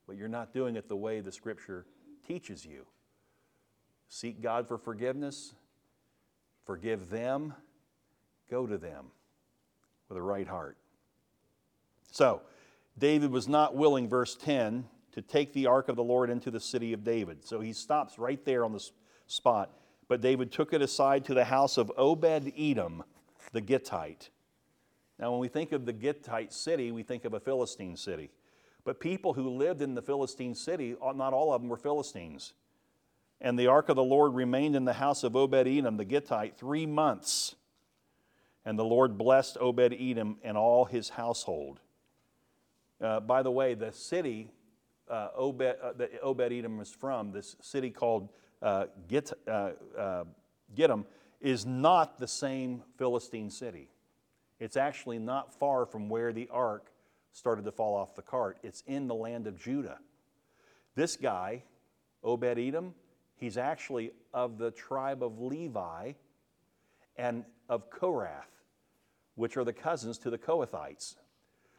but you're not doing it the way the scripture teaches you. Seek God for forgiveness, forgive them, go to them with a right heart. So, David was not willing, verse 10, to take the ark of the Lord into the city of David. So he stops right there on the spot. But David took it aside to the house of Obed Edom, the Gittite. Now, when we think of the Gittite city, we think of a Philistine city. But people who lived in the Philistine city, not all of them were Philistines. And the ark of the Lord remained in the house of Obed Edom, the Gittite, three months. And the Lord blessed Obed Edom and all his household. Uh, by the way, the city uh, Obed, uh, that Obed Edom is from, this city called uh, Git, uh, uh, Gittim, is not the same Philistine city. It's actually not far from where the ark started to fall off the cart. It's in the land of Judah. This guy, Obed Edom, he's actually of the tribe of Levi and of Korath, which are the cousins to the Kohathites.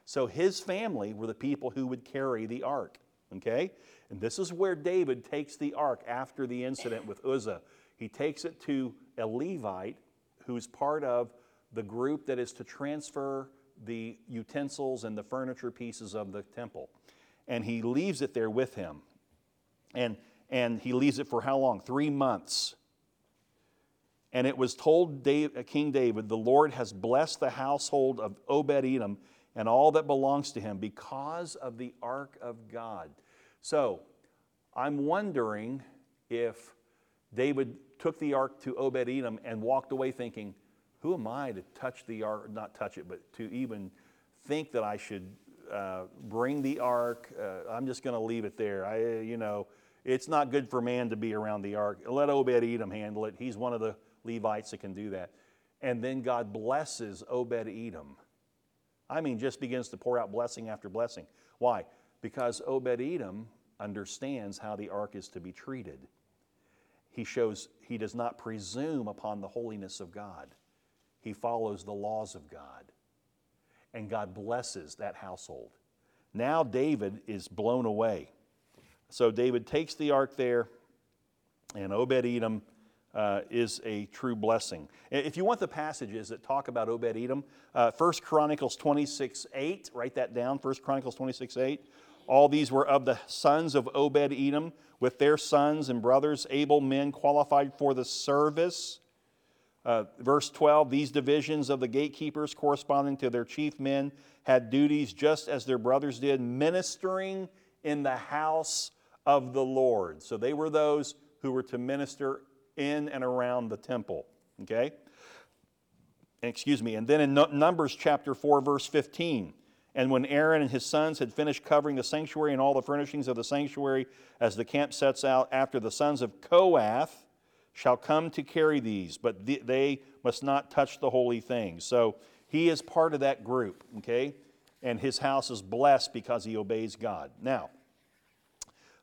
So his family were the people who would carry the ark. Okay? And this is where David takes the ark after the incident with Uzzah. He takes it to a Levite who's part of the group that is to transfer the utensils and the furniture pieces of the temple. And he leaves it there with him. And, and he leaves it for how long? Three months. And it was told Dave, uh, King David, The Lord has blessed the household of Obed Edom and all that belongs to him because of the ark of God. So I'm wondering if David took the ark to Obed Edom and walked away thinking, Who am I to touch the ark, not touch it, but to even think that I should uh, bring the ark? Uh, I'm just going to leave it there. I, you know, it's not good for man to be around the ark. Let Obed Edom handle it. He's one of the Levites that can do that. And then God blesses Obed Edom I mean, just begins to pour out blessing after blessing. Why? Because Obed Edom understands how the ark is to be treated. He shows he does not presume upon the holiness of God, he follows the laws of God. And God blesses that household. Now David is blown away. So David takes the ark there, and Obed Edom uh, is a true blessing. If you want the passages that talk about Obed Edom, uh, 1 Chronicles 26 8, write that down, 1 Chronicles 26 8. All these were of the sons of Obed Edom, with their sons and brothers, able men qualified for the service. Uh, verse 12 These divisions of the gatekeepers, corresponding to their chief men, had duties just as their brothers did, ministering in the house of the Lord. So they were those who were to minister in and around the temple. Okay? Excuse me. And then in Numbers chapter 4, verse 15. And when Aaron and his sons had finished covering the sanctuary and all the furnishings of the sanctuary, as the camp sets out after the sons of Kohath shall come to carry these, but they must not touch the holy things. So he is part of that group, okay? And his house is blessed because he obeys God. Now,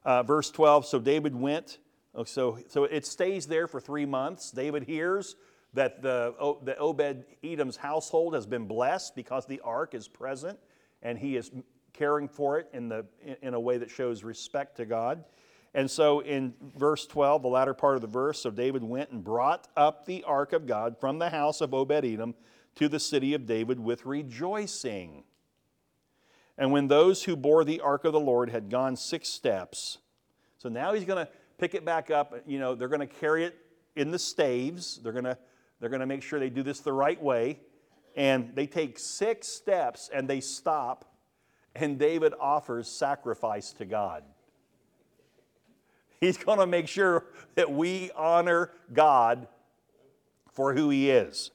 uh, verse 12 So David went Oh, so, so it stays there for three months. David hears that the, the Obed Edom's household has been blessed because the ark is present and he is caring for it in, the, in a way that shows respect to God. And so in verse 12, the latter part of the verse, so David went and brought up the ark of God from the house of Obed Edom to the city of David with rejoicing. And when those who bore the ark of the Lord had gone six steps, so now he's going to pick it back up. You know, they're going to carry it in the staves. They're going to they're going to make sure they do this the right way. And they take six steps and they stop, and David offers sacrifice to God. He's going to make sure that we honor God for who He is.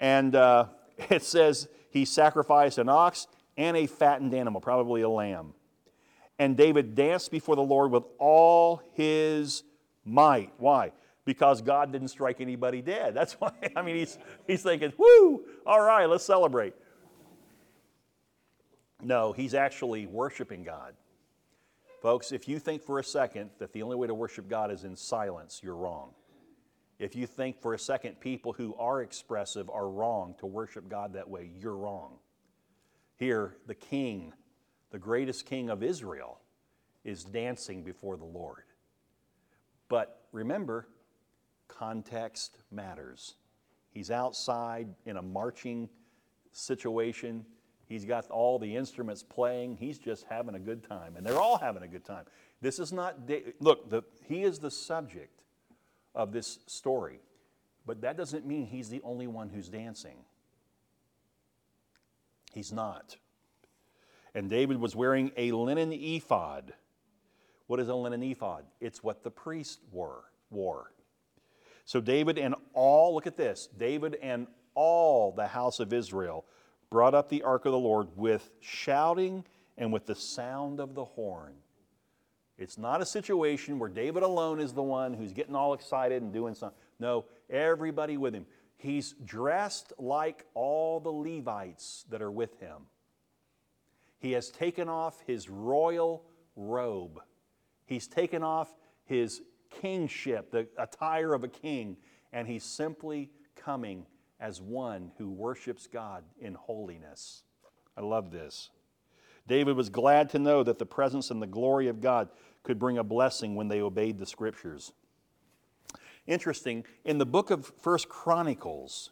And uh, it says he sacrificed an ox and a fattened animal, probably a lamb. And David danced before the Lord with all his might. Why? Because God didn't strike anybody dead. That's why, I mean, he's, he's thinking, whoo, all right, let's celebrate. No, he's actually worshiping God. Folks, if you think for a second that the only way to worship God is in silence, you're wrong. If you think for a second people who are expressive are wrong to worship God that way, you're wrong. Here, the king the greatest king of Israel, is dancing before the Lord. But remember, context matters. He's outside in a marching situation. He's got all the instruments playing. He's just having a good time. And they're all having a good time. This is not, look, the, he is the subject of this story. But that doesn't mean he's the only one who's dancing. He's not. And David was wearing a linen ephod. What is a linen ephod? It's what the priest wore. wore. So David and all, look at this, David and all the house of Israel brought up the ark of the Lord with shouting and with the sound of the horn. It's not a situation where David alone is the one who's getting all excited and doing something. No, everybody with him. He's dressed like all the Levites that are with him. He has taken off his royal robe. He's taken off his kingship, the attire of a king, and he's simply coming as one who worships God in holiness. I love this. David was glad to know that the presence and the glory of God could bring a blessing when they obeyed the scriptures. Interesting, in the book of First Chronicles,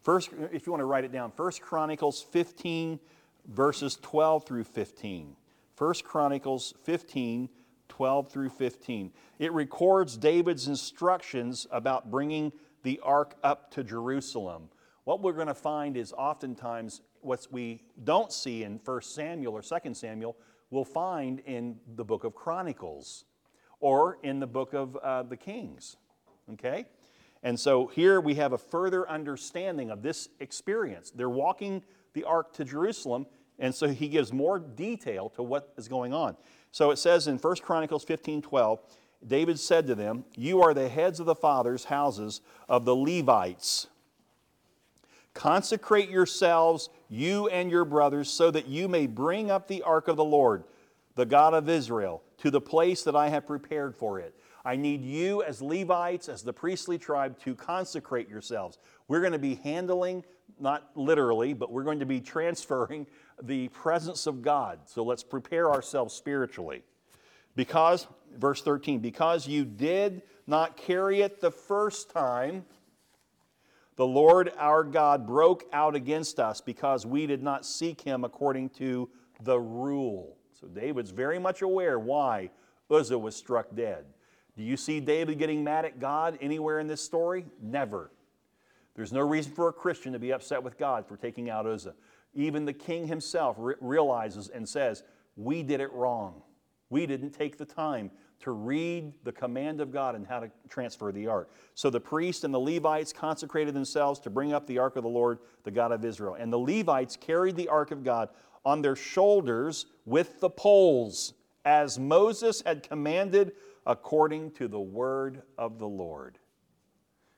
first, if you want to write it down, First Chronicles 15, verses 12 through 15. First Chronicles 15, 12 through 15. It records David's instructions about bringing the ark up to Jerusalem. What we're going to find is oftentimes what we don't see in 1 Samuel or 2 Samuel, we'll find in the book of Chronicles or in the book of uh, the Kings. Okay? And so here we have a further understanding of this experience. They're walking the ark to Jerusalem, and so he gives more detail to what is going on. So it says in 1 Chronicles 15 12, David said to them, You are the heads of the fathers' houses of the Levites. Consecrate yourselves, you and your brothers, so that you may bring up the ark of the Lord, the God of Israel, to the place that I have prepared for it. I need you as Levites, as the priestly tribe, to consecrate yourselves. We're going to be handling, not literally, but we're going to be transferring the presence of God. So let's prepare ourselves spiritually. Because, verse 13, because you did not carry it the first time, the Lord our God broke out against us because we did not seek him according to the rule. So David's very much aware why Uzzah was struck dead. Do you see David getting mad at God anywhere in this story? Never. There's no reason for a Christian to be upset with God for taking out Uzzah. Even the king himself re- realizes and says, We did it wrong. We didn't take the time to read the command of God and how to transfer the ark. So the priests and the Levites consecrated themselves to bring up the ark of the Lord, the God of Israel. And the Levites carried the ark of God on their shoulders with the poles, as Moses had commanded according to the word of the Lord.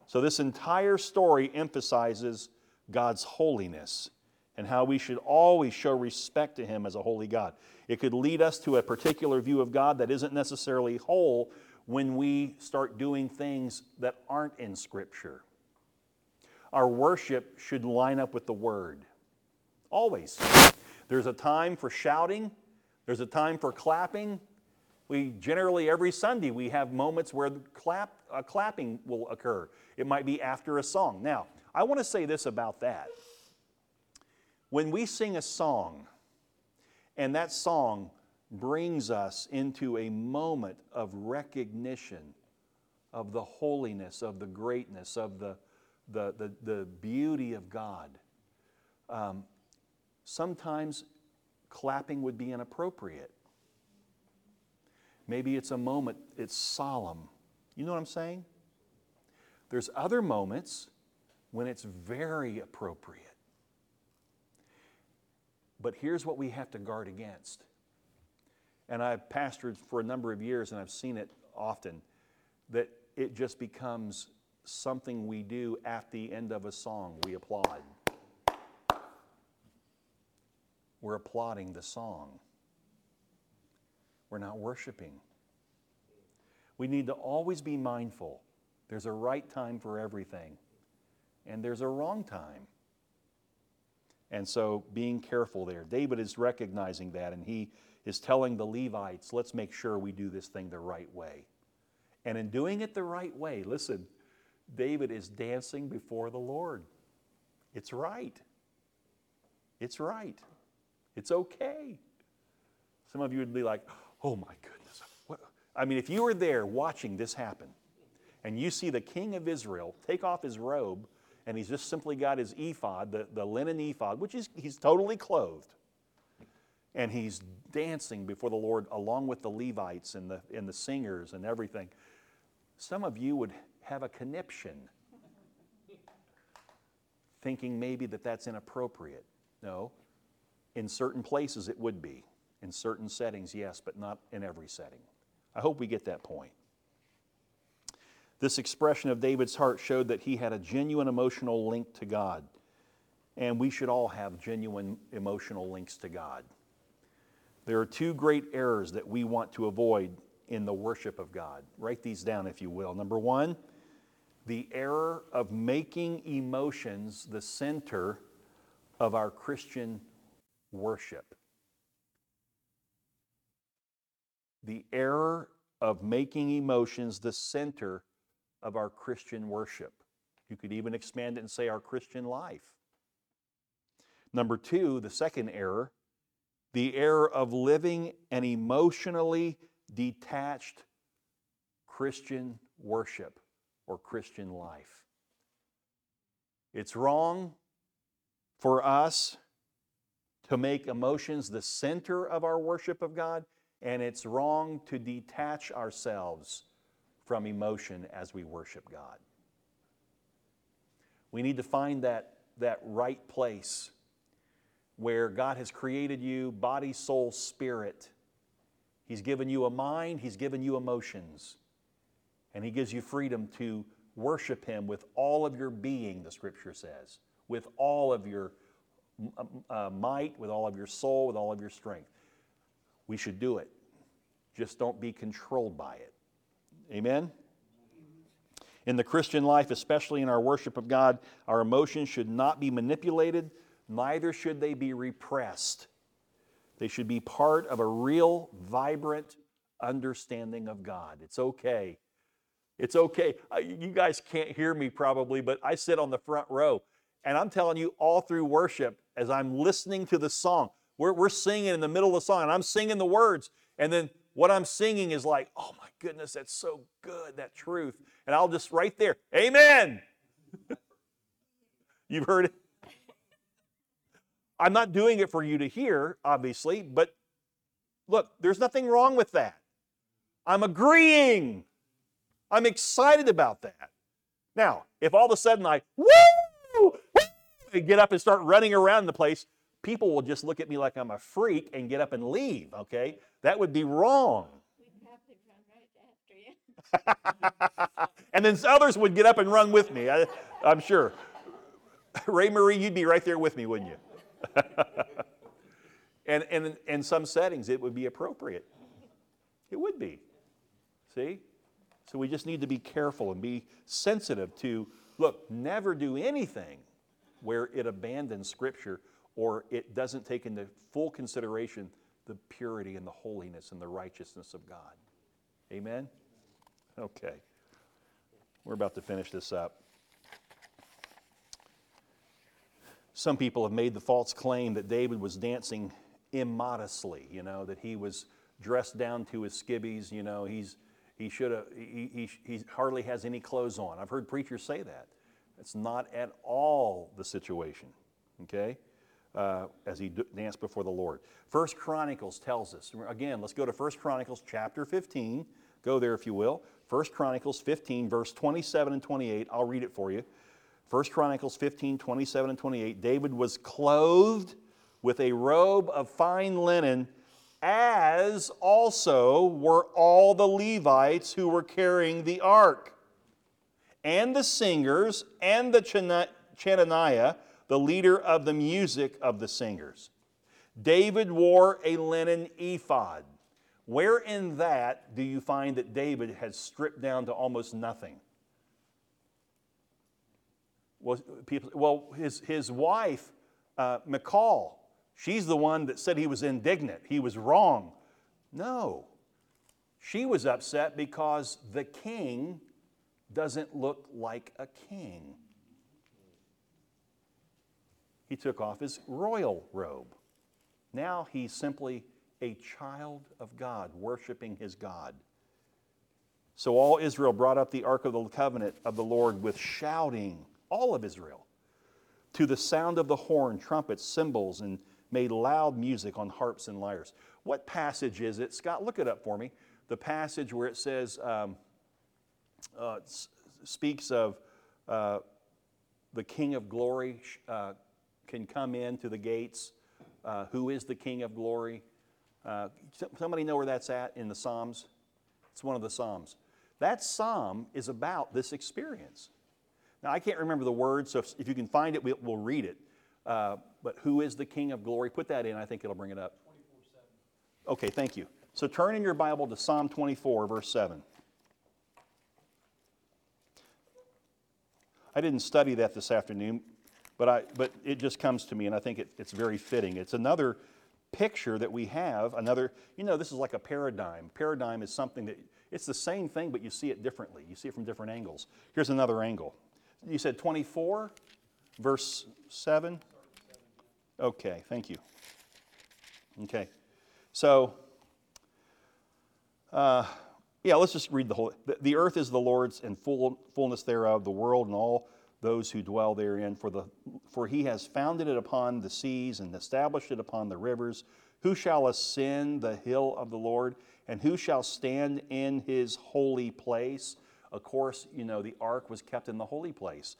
So this entire story emphasizes God's holiness and how we should always show respect to Him as a holy God. It could lead us to a particular view of God that isn't necessarily whole when we start doing things that aren't in Scripture. Our worship should line up with the Word. Always. There's a time for shouting, there's a time for clapping. We generally, every Sunday, we have moments where clap, uh, clapping will occur. It might be after a song. Now, I want to say this about that. When we sing a song, and that song brings us into a moment of recognition of the holiness, of the greatness, of the, the, the, the beauty of God. Um, sometimes clapping would be inappropriate. Maybe it's a moment, it's solemn. You know what I'm saying? There's other moments when it's very appropriate. But here's what we have to guard against. And I've pastored for a number of years and I've seen it often that it just becomes something we do at the end of a song. We applaud. We're applauding the song. We're not worshiping. We need to always be mindful there's a right time for everything, and there's a wrong time. And so being careful there. David is recognizing that, and he is telling the Levites, let's make sure we do this thing the right way. And in doing it the right way, listen, David is dancing before the Lord. It's right. It's right. It's okay. Some of you would be like, oh my goodness. What? I mean, if you were there watching this happen, and you see the king of Israel take off his robe and he's just simply got his ephod, the, the linen ephod, which is he's totally clothed. And he's dancing before the Lord along with the Levites and the, and the singers and everything. Some of you would have a conniption, thinking maybe that that's inappropriate. No. In certain places, it would be. In certain settings, yes, but not in every setting. I hope we get that point. This expression of David's heart showed that he had a genuine emotional link to God. And we should all have genuine emotional links to God. There are two great errors that we want to avoid in the worship of God. Write these down, if you will. Number one, the error of making emotions the center of our Christian worship. The error of making emotions the center of our Christian worship. You could even expand it and say our Christian life. Number two, the second error, the error of living an emotionally detached Christian worship or Christian life. It's wrong for us to make emotions the center of our worship of God, and it's wrong to detach ourselves from emotion as we worship God. We need to find that, that right place where God has created you body, soul, spirit. He's given you a mind, He's given you emotions. And He gives you freedom to worship Him with all of your being, the scripture says, with all of your uh, might, with all of your soul, with all of your strength. We should do it. Just don't be controlled by it. Amen? In the Christian life, especially in our worship of God, our emotions should not be manipulated, neither should they be repressed. They should be part of a real, vibrant understanding of God. It's okay. It's okay. You guys can't hear me probably, but I sit on the front row. And I'm telling you, all through worship, as I'm listening to the song, we're, we're singing in the middle of the song, and I'm singing the words. And then what I'm singing is like, oh my goodness, that's so good, that truth. And I'll just right there, Amen. You've heard it. I'm not doing it for you to hear, obviously, but look, there's nothing wrong with that. I'm agreeing. I'm excited about that. Now, if all of a sudden I, woo, woo, get up and start running around the place, people will just look at me like I'm a freak and get up and leave, okay? That would be wrong. and then others would get up and run with me, I, am sure. Ray Marie, you'd be right there with me, wouldn't you? and, and in some settings, it would be appropriate. It would be. See? So we just need to be careful and be sensitive to look, never do anything where it abandons Scripture or it doesn't take into full consideration the purity and the holiness and the righteousness of God. Amen? Okay. We're about to finish this up. Some people have made the false claim that David was dancing immodestly, you know, that he was dressed down to his skivvies, you know, he's he should have, he, he, he hardly has any clothes on. I've heard preachers say that. It's not at all the situation, okay? Uh, as he danced before the Lord. First Chronicles tells us, again, let's go to First Chronicles chapter 15. Go there if you will. First Chronicles 15, verse 27 and 28. I'll read it for you. First Chronicles 15, 27 and 28. David was clothed with a robe of fine linen as also were all the Levites who were carrying the ark, and the singers, and the Chenaniah, the leader of the music of the singers. David wore a linen ephod. Where in that do you find that David has stripped down to almost nothing? Well, people, well his, his wife, uh, Michal, She's the one that said he was indignant, he was wrong. No. She was upset because the king doesn't look like a king. He took off his royal robe. Now he's simply a child of God, worshiping his God. So all Israel brought up the Ark of the Covenant of the Lord with shouting, all of Israel, to the sound of the horn, trumpets, cymbals, and made loud music on harps and lyres. What passage is it? Scott, look it up for me. The passage where it says, um, uh, speaks of uh, the King of Glory uh, can come into the gates. Uh, who is the King of glory? Uh, somebody know where that's at in the Psalms? It's one of the Psalms. That psalm is about this experience. Now, I can't remember the words, so if, if you can find it, we'll, we'll read it. Uh, but who is the King of glory? Put that in, I think it'll bring it up. 24-7. Okay, thank you. So turn in your Bible to Psalm 24, verse 7. I didn't study that this afternoon, but, I, but it just comes to me, and I think it, it's very fitting. It's another picture that we have, another, you know, this is like a paradigm. Paradigm is something that, it's the same thing, but you see it differently. You see it from different angles. Here's another angle. You said 24, verse 7? Okay, thank you. Okay, so, uh, yeah, let's just read the whole. The, the earth is the Lord's and full, fullness thereof, the world and all those who dwell therein. For, the, for he has founded it upon the seas and established it upon the rivers. Who shall ascend the hill of the Lord? And who shall stand in his holy place? Of course, you know, the ark was kept in the holy place.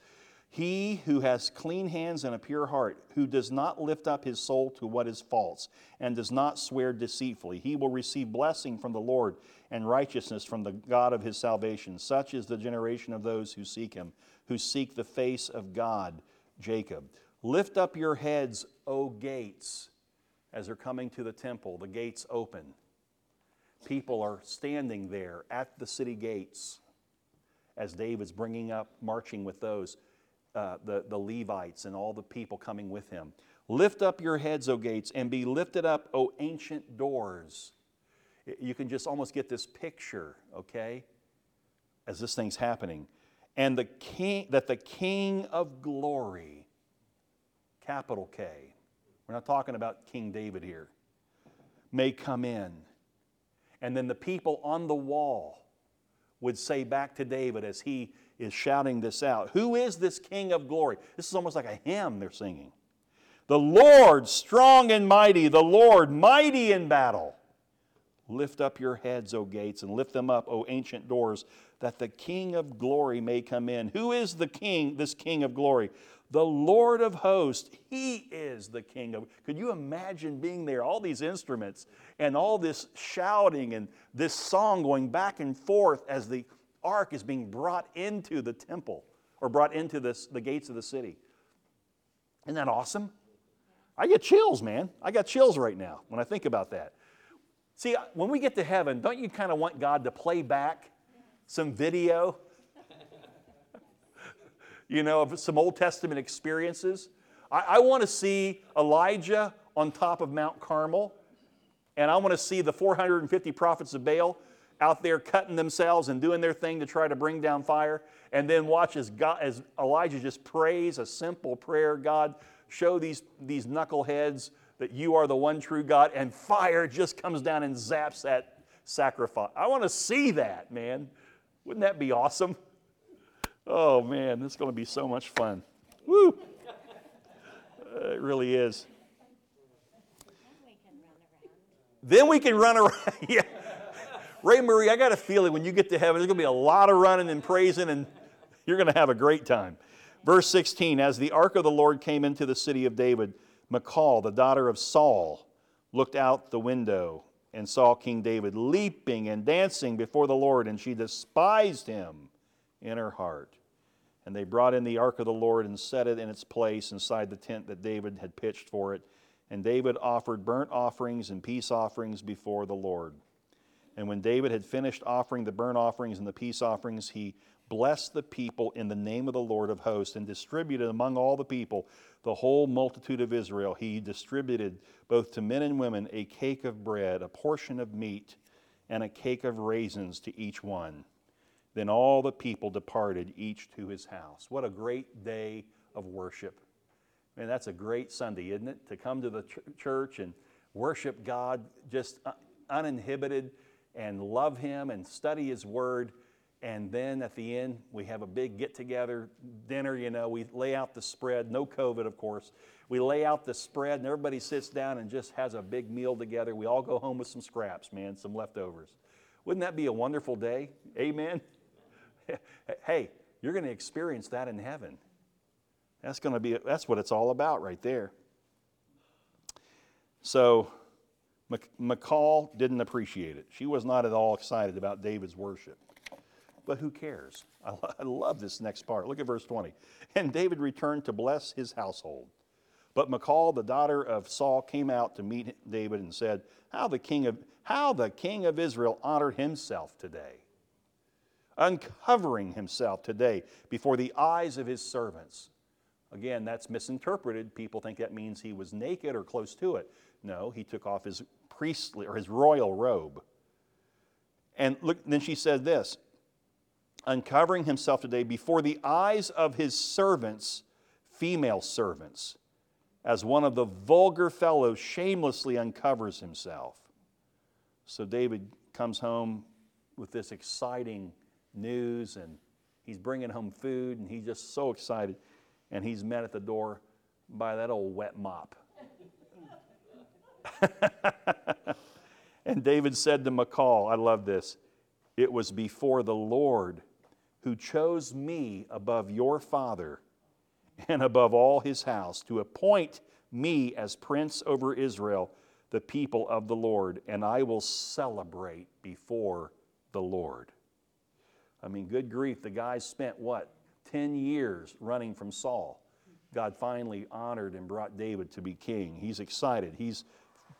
He who has clean hands and a pure heart, who does not lift up his soul to what is false, and does not swear deceitfully, he will receive blessing from the Lord and righteousness from the God of his salvation. Such is the generation of those who seek him, who seek the face of God, Jacob. Lift up your heads, O gates, as they're coming to the temple, the gates open. People are standing there at the city gates as David's bringing up, marching with those uh, the, the Levites and all the people coming with him. Lift up your heads, O gates, and be lifted up, O ancient doors. You can just almost get this picture, okay, as this thing's happening. And the king, that the King of glory, capital K, we're not talking about King David here, may come in. And then the people on the wall would say back to David as he is shouting this out. Who is this King of glory? This is almost like a hymn they're singing. The Lord, strong and mighty, the Lord, mighty in battle. Lift up your heads, O gates, and lift them up, O ancient doors, that the King of glory may come in. Who is the King, this King of glory? The Lord of hosts. He is the King of. Could you imagine being there? All these instruments and all this shouting and this song going back and forth as the ark is being brought into the temple or brought into this, the gates of the city. Isn't that awesome? I get chills, man. I got chills right now when I think about that. See, when we get to heaven, don't you kind of want God to play back some video, you know, of some Old Testament experiences? I, I want to see Elijah on top of Mount Carmel, and I want to see the 450 prophets of Baal out there cutting themselves and doing their thing to try to bring down fire, and then watch as, God, as Elijah just prays a simple prayer God, show these, these knuckleheads that you are the one true God, and fire just comes down and zaps that sacrifice. I want to see that, man. Wouldn't that be awesome? Oh, man, this is going to be so much fun. Woo! Uh, it really is. Then we can run around. yeah. Ray Marie, I got a feeling when you get to heaven, there's going to be a lot of running and praising, and you're going to have a great time. Verse 16 As the ark of the Lord came into the city of David, Michal, the daughter of Saul, looked out the window and saw King David leaping and dancing before the Lord, and she despised him in her heart. And they brought in the ark of the Lord and set it in its place inside the tent that David had pitched for it. And David offered burnt offerings and peace offerings before the Lord. And when David had finished offering the burnt offerings and the peace offerings, he blessed the people in the name of the Lord of hosts and distributed among all the people, the whole multitude of Israel. He distributed both to men and women a cake of bread, a portion of meat, and a cake of raisins to each one. Then all the people departed, each to his house. What a great day of worship. Man, that's a great Sunday, isn't it? To come to the ch- church and worship God just uninhibited and love Him and study His Word. And then at the end, we have a big get together dinner. You know, we lay out the spread, no COVID, of course. We lay out the spread, and everybody sits down and just has a big meal together. We all go home with some scraps, man, some leftovers. Wouldn't that be a wonderful day? Amen? hey, you're going to experience that in heaven. That's going to be, that's what it's all about right there. So Michal didn't appreciate it. She was not at all excited about David's worship. But who cares? I, I love this next part. Look at verse 20. And David returned to bless his household. But Michal, the daughter of Saul, came out to meet David and said, How the king of, how the king of Israel honored himself today, uncovering himself today before the eyes of his servants. Again, that's misinterpreted. People think that means he was naked or close to it. No, he took off his priestly or his royal robe. And look, then she said this uncovering himself today before the eyes of his servants, female servants, as one of the vulgar fellows shamelessly uncovers himself. So David comes home with this exciting news and he's bringing home food and he's just so excited and he's met at the door by that old wet mop. and David said to Michal, I love this, it was before the Lord who chose me above your father and above all his house to appoint me as prince over Israel, the people of the Lord, and I will celebrate before the Lord. I mean, good grief, the guy spent what? 10 years running from Saul. God finally honored and brought David to be king. He's excited. He's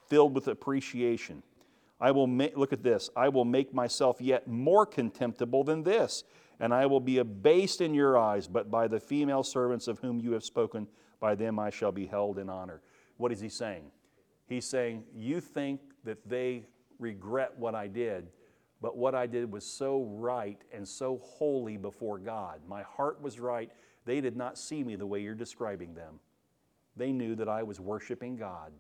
filled with appreciation. I will make, look at this. I will make myself yet more contemptible than this, and I will be abased in your eyes, but by the female servants of whom you have spoken, by them I shall be held in honor. What is he saying? He's saying, You think that they regret what I did, but what I did was so right and so holy before God. My heart was right. They did not see me the way you're describing them. They knew that I was worshiping God.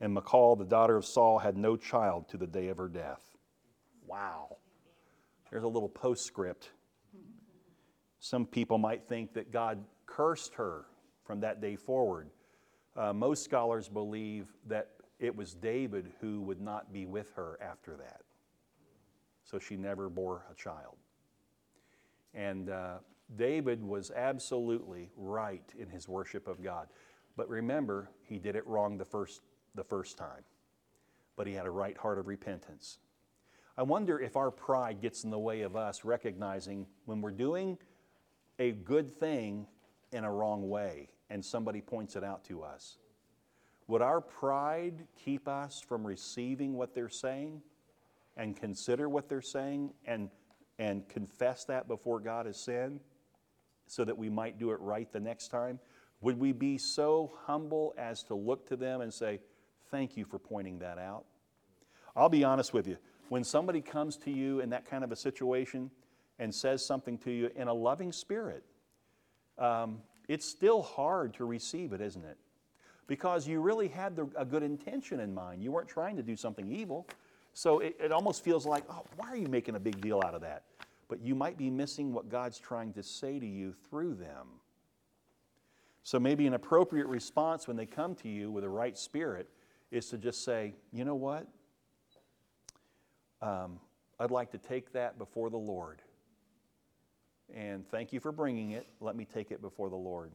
And Michal, the daughter of Saul, had no child to the day of her death. Wow. There's a little postscript. Some people might think that God cursed her from that day forward. Uh, most scholars believe that it was David who would not be with her after that. So she never bore a child. And uh, David was absolutely right in his worship of God. But remember, he did it wrong the first, the first time. But he had a right heart of repentance. I wonder if our pride gets in the way of us recognizing when we're doing a good thing in a wrong way and somebody points it out to us. Would our pride keep us from receiving what they're saying and consider what they're saying and, and confess that before God as sin so that we might do it right the next time? Would we be so humble as to look to them and say, Thank you for pointing that out? I'll be honest with you. When somebody comes to you in that kind of a situation and says something to you in a loving spirit, um, it's still hard to receive it, isn't it? because you really had the, a good intention in mind. You weren't trying to do something evil. So it, it almost feels like, oh, why are you making a big deal out of that? But you might be missing what God's trying to say to you through them. So maybe an appropriate response when they come to you with a right spirit is to just say, you know what? Um, I'd like to take that before the Lord. And thank you for bringing it. Let me take it before the Lord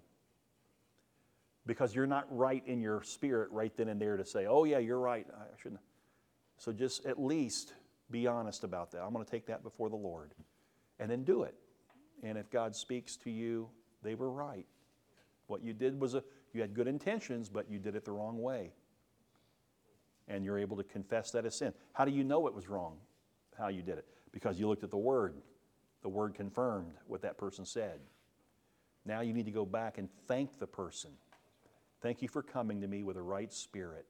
because you're not right in your spirit right then and there to say, oh, yeah, you're right. I shouldn't. So just at least be honest about that. I'm going to take that before the Lord and then do it. And if God speaks to you, they were right. What you did was a, you had good intentions, but you did it the wrong way. And you're able to confess that as sin. How do you know it was wrong, how you did it? Because you looked at the Word. The Word confirmed what that person said. Now you need to go back and thank the person Thank you for coming to me with a right spirit.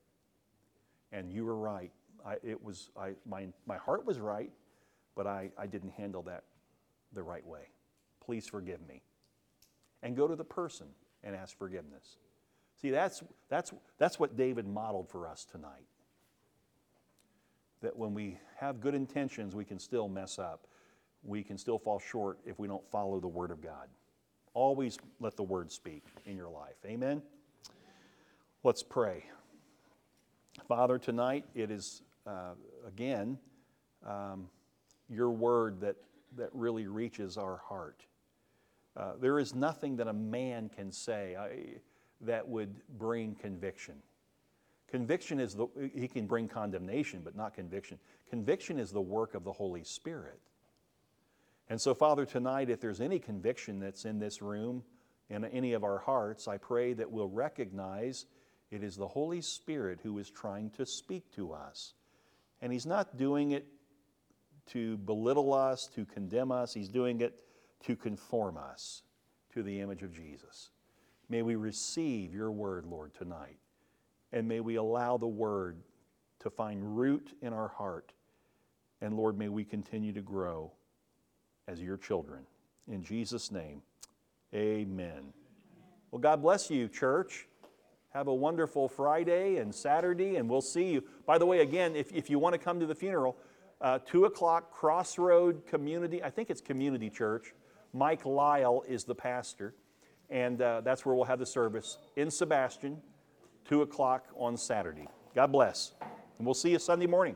And you were right. I, it was, I, my, my heart was right, but I, I didn't handle that the right way. Please forgive me. And go to the person and ask forgiveness. See, that's, that's, that's what David modeled for us tonight. That when we have good intentions, we can still mess up. We can still fall short if we don't follow the Word of God. Always let the Word speak in your life. Amen? Let's pray. Father, tonight it is, uh, again, um, your word that, that really reaches our heart. Uh, there is nothing that a man can say I, that would bring conviction. Conviction is the, he can bring condemnation, but not conviction. Conviction is the work of the Holy Spirit. And so, Father, tonight, if there's any conviction that's in this room, in any of our hearts, I pray that we'll recognize it is the Holy Spirit who is trying to speak to us. And He's not doing it to belittle us, to condemn us, He's doing it to conform us to the image of Jesus. May we receive your word, Lord, tonight. And may we allow the word to find root in our heart. And Lord, may we continue to grow as your children. In Jesus' name, amen. Well, God bless you, church. Have a wonderful Friday and Saturday, and we'll see you. By the way, again, if, if you want to come to the funeral, uh, 2 o'clock, Crossroad Community, I think it's Community Church. Mike Lyle is the pastor, and uh, that's where we'll have the service in Sebastian, 2 o'clock on Saturday. God bless, and we'll see you Sunday morning.